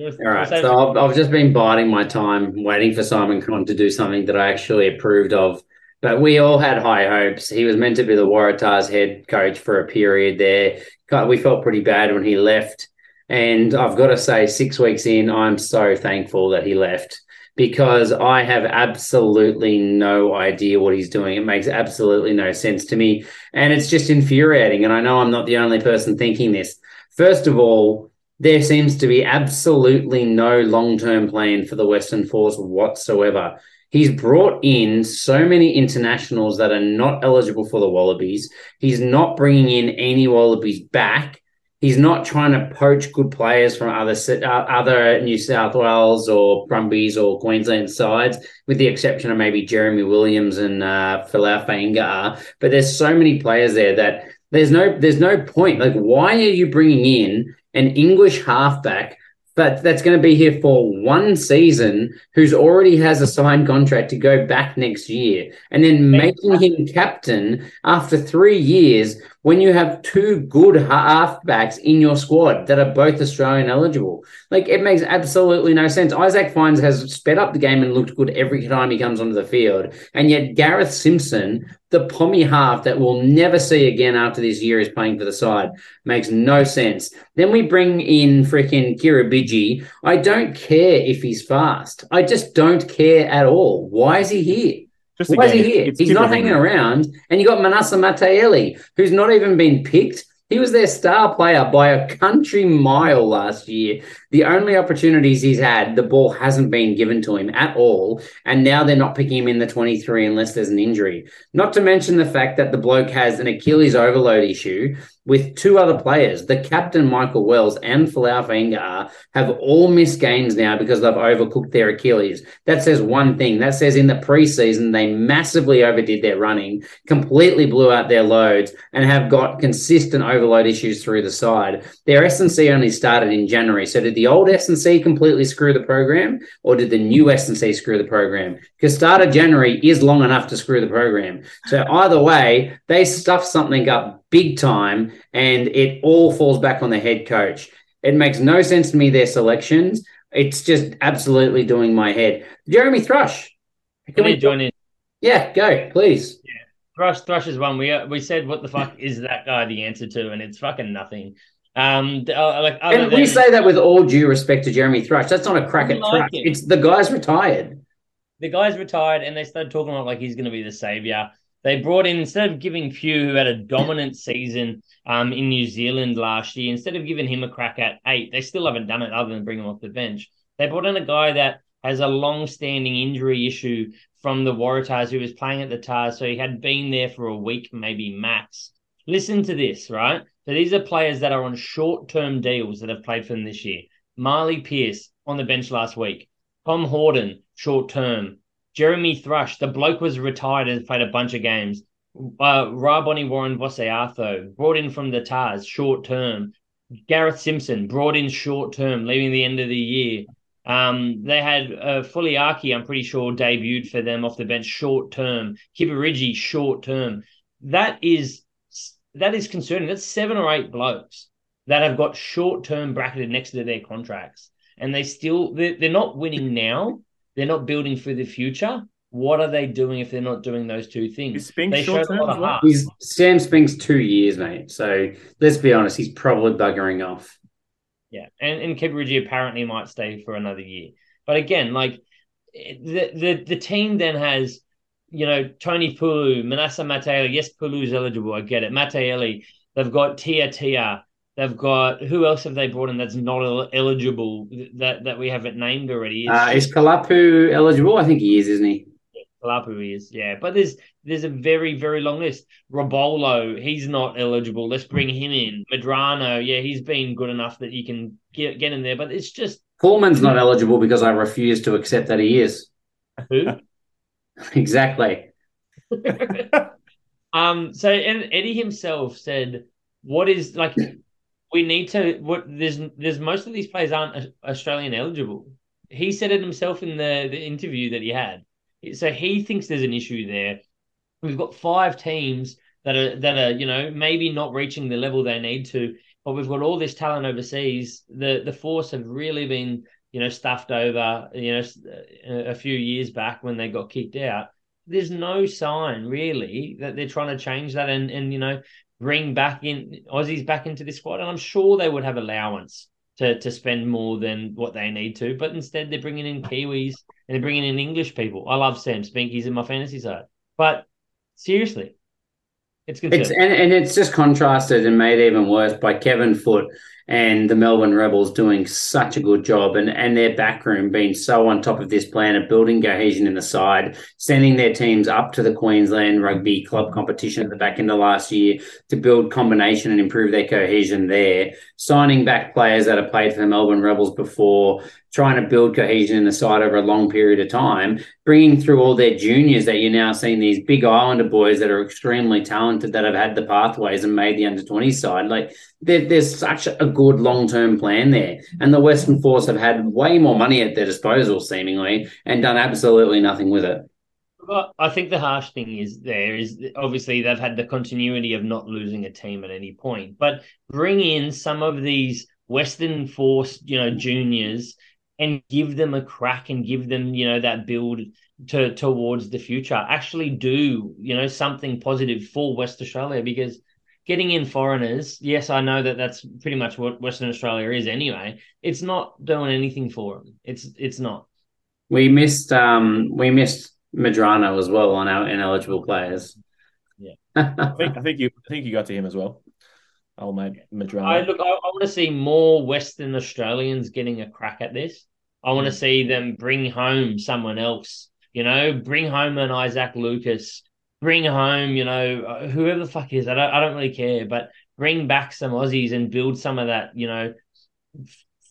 All right. So I've, I've just been biding my time, waiting for Simon Cron to do something that I actually approved of. But we all had high hopes. He was meant to be the Waratahs head coach for a period there. We felt pretty bad when he left. And I've got to say, six weeks in, I'm so thankful that he left because I have absolutely no idea what he's doing. It makes absolutely no sense to me. And it's just infuriating. And I know I'm not the only person thinking this. First of all, there seems to be absolutely no long term plan for the Western Force whatsoever. He's brought in so many internationals that are not eligible for the Wallabies. He's not bringing in any Wallabies back. He's not trying to poach good players from other uh, other New South Wales or Brumbies or Queensland sides, with the exception of maybe Jeremy Williams and uh, Fainga'a. But there's so many players there that there's no there's no point. Like, why are you bringing in an English halfback but that's going to be here for one season who's already has a signed contract to go back next year. And then making him captain after three years when you have two good halfbacks in your squad that are both Australian eligible. Like it makes absolutely no sense. Isaac Fines has sped up the game and looked good every time he comes onto the field. And yet Gareth Simpson, the pommy half that we'll never see again after this year is playing for the side, makes no sense. Then we bring in freaking Kibirige. I don't care if he's fast. I just don't care at all. Why is he here? Just Why again, is he here? He's not hanging around. And you got Manasa Mataele, who's not even been picked. He was their star player by a country mile last year. The only opportunities he's had, the ball hasn't been given to him at all. And now they're not picking him in the 23 unless there's an injury. Not to mention the fact that the bloke has an Achilles overload issue with two other players, the captain Michael Wells and Folau Fainga'a, have all missed games now because they've overcooked their Achilles. That says one thing. That says in the preseason they massively overdid their running, completely blew out their loads, and have got consistent overload issues through the side. Their S&C only started in January. So did the old S&C completely screw the program, or did the new S&C screw the program? Because start of January is long enough to screw the program. So either way, they stuff something up big time, and it all falls back on the head coach. It makes no sense to me, their selections. It's just absolutely doing my head. Jeremy Thrush. Can we join in? Yeah, go, please. Yeah. Thrush, Thrush is one. We uh, we said, what the fuck is that guy the answer to? And it's fucking nothing. Um, uh, like, and we say that with all due respect to Jeremy Thrush. That's not a crack at like Thrush. Him. It's the guy's retired. The guy's retired, and they started talking about like he's going to be the savior. They brought in instead of giving Few, who had a dominant season um, in New Zealand last year, instead of giving him a crack at eight, they still haven't done it other than bring him off the bench. They brought in a guy that has a long-standing injury issue from the Waratahs, who was playing at the Tahs, so he had been there for a week, maybe max. Listen to this, right? So these are players that are on short-term deals that have played for them this year. Marley Pierce on the bench last week. Tom Horton, short term. Jeremy Thrush, the bloke was retired and played a bunch of games. Uh, Rahboni Warren Vosayaco, brought in from the Tahs, short term. Gareth Simpson, brought in short term, leaving the end of the year. Um, they had uh, Fuliaki, I'm pretty sure, debuted for them off the bench short term. Kibirige, short term. That is that is concerning. That's seven or eight blokes that have got short term bracketed next to their contracts, and they still they're, they're not winning now they're not building for the future. What are they doing if they're not doing those two things? Is Spink they short term well? He's Sam Spink's two years, mate. So let's be honest, he's probably buggering off. Yeah, and and Kibirige apparently might stay for another year. But again, like eh, the the the team then has you know, Tony Pulu, Manasa Mataele. Yes, Pulu's eligible. I get it. Mataele. They've got Tia Tia. They've got who else have they brought in that's not eligible that that we haven't named already? Uh, is Kalapu eligible? I think he is, isn't he? Kalapu is, yeah. But there's there's a very very long list. Robolo, he's not eligible. Let's bring him in. Medrano, yeah, he's been good enough that you can get get in there. But it's just Pullman's not eligible because I refuse to accept that he is. Who? *laughs* *laughs* exactly. *laughs* um. So and Eddie himself said, "What is like." We need to. What there's there's most of these players aren't Australian eligible. He said it himself in the the interview that he had. So he thinks there's an issue there. We've got five teams that are that are you know maybe not reaching the level they need to, but we've got all this talent overseas. The the force have really been you know stuffed over. You know uh, a few years back when they got kicked out. There's no sign really that they're trying to change that and and you know bring back in Aussies back into the squad. And I'm sure they would have allowance to to spend more than what they need to, but instead they're bringing in Kiwis and they're bringing in English people. I love Sam Spinkies in my fantasy side, but seriously, it's It's and, and it's just contrasted and made even worse by Kevin Foote and the Melbourne Rebels doing such a good job and, and their backroom being so on top of this plan of building cohesion in the side, sending their teams up to the Queensland rugby club competition at the back end of last year to build combination and improve their cohesion there, signing back players that have played for the Melbourne Rebels before, trying to build cohesion in the side over a long period of time, bringing through all their juniors that you're now seeing these big Islander boys that are extremely talented that have had the pathways and made the under 20 side. Like there, there's such a good long term plan there. And the Western Force have had way more money at their disposal, seemingly, and done absolutely nothing with it. Well, I think the harsh thing is there is obviously they've had the continuity of not losing a team at any point, but bring in some of these Western Force, you know, juniors and give them a crack and give them, you know, that build to towards the future. Actually do, you know, something positive for West Australia because getting in foreigners, yes, I know that that's pretty much what Western Australia is anyway. It's not doing anything for them. It's it's not. We missed um we missed Medrano as well on our ineligible players. Yeah, *laughs* I think I think you I think you got to him as well. Old mate Medrano. I look. I, I want to see more Western Australians getting a crack at this. I want to mm. see them bring home someone else. You know, bring home an Isaac Lucas. Bring home, you know, uh, whoever the fuck is. I don't. I don't really care, but bring back some Aussies and build some of that. You know,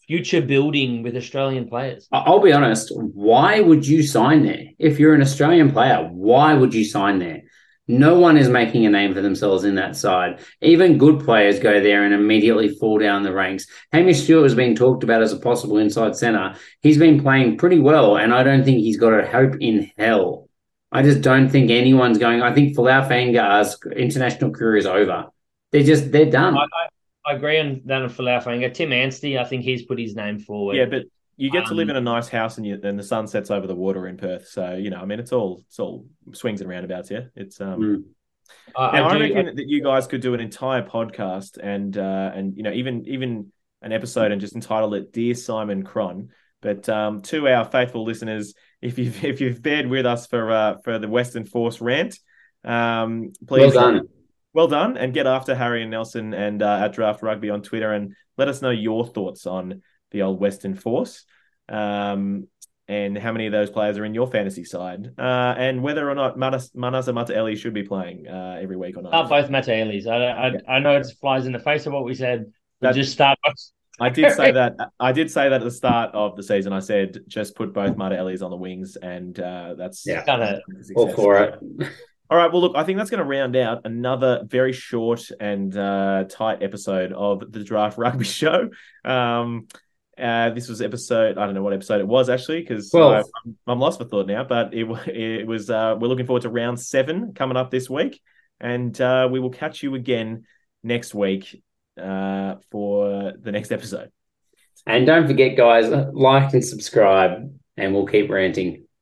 future building with Australian players. I'll be honest. Why would you sign there if you're an Australian player? Why would you sign there? No one is making a name for themselves in that side. Even good players go there and immediately fall down the ranks. Hamish Stewart has been talked about as a possible inside centre. He's been playing pretty well, and I don't think he's got a hope in hell. I just don't think anyone's going. I think Folau Fainga's international career is over. They're just they're done. I, I, I agree on that on Folau Fainga. Tim Anstee, I think he's put his name forward. Yeah, but you get to live um, in a nice house and you and the sun sets over the water in Perth. So you know, I mean, it's all it's all swings and roundabouts Yeah, It's um. Mm. I, now, I, I reckon I, that you guys could do an entire podcast and uh and you know even even an episode and just entitle it "Dear Simon Cron." But um, to our faithful listeners, if you've if you've bared with us for uh, for the Western Force rant, um, please well done. Well done, and get after Harry and Nelson and uh, at Draft Rugby on Twitter, and let us know your thoughts on the old Western Force, um, and how many of those players are in your fantasy side, uh, and whether or not Manas, and Mataele should be playing uh, every week or not. Not both Mataeles. I, I, yeah. I know it flies in the face of what we said. But just start. I did say *laughs* that. I did say that at the start of the season. I said just put both Mataeles on the wings, and uh, that's yeah, all for it. *laughs* All right. Well, look, I think that's going to round out another very short and uh, tight episode of the Draft Rugby *laughs* Show. Um, uh, this was episode. I don't know what episode it was actually because I'm, I'm, lost for thought now. But it, it was. Uh, we're looking forward to round seven coming up this week, and uh, we will catch you again next week uh, for the next episode. And don't forget, guys, like and subscribe, and we'll keep ranting.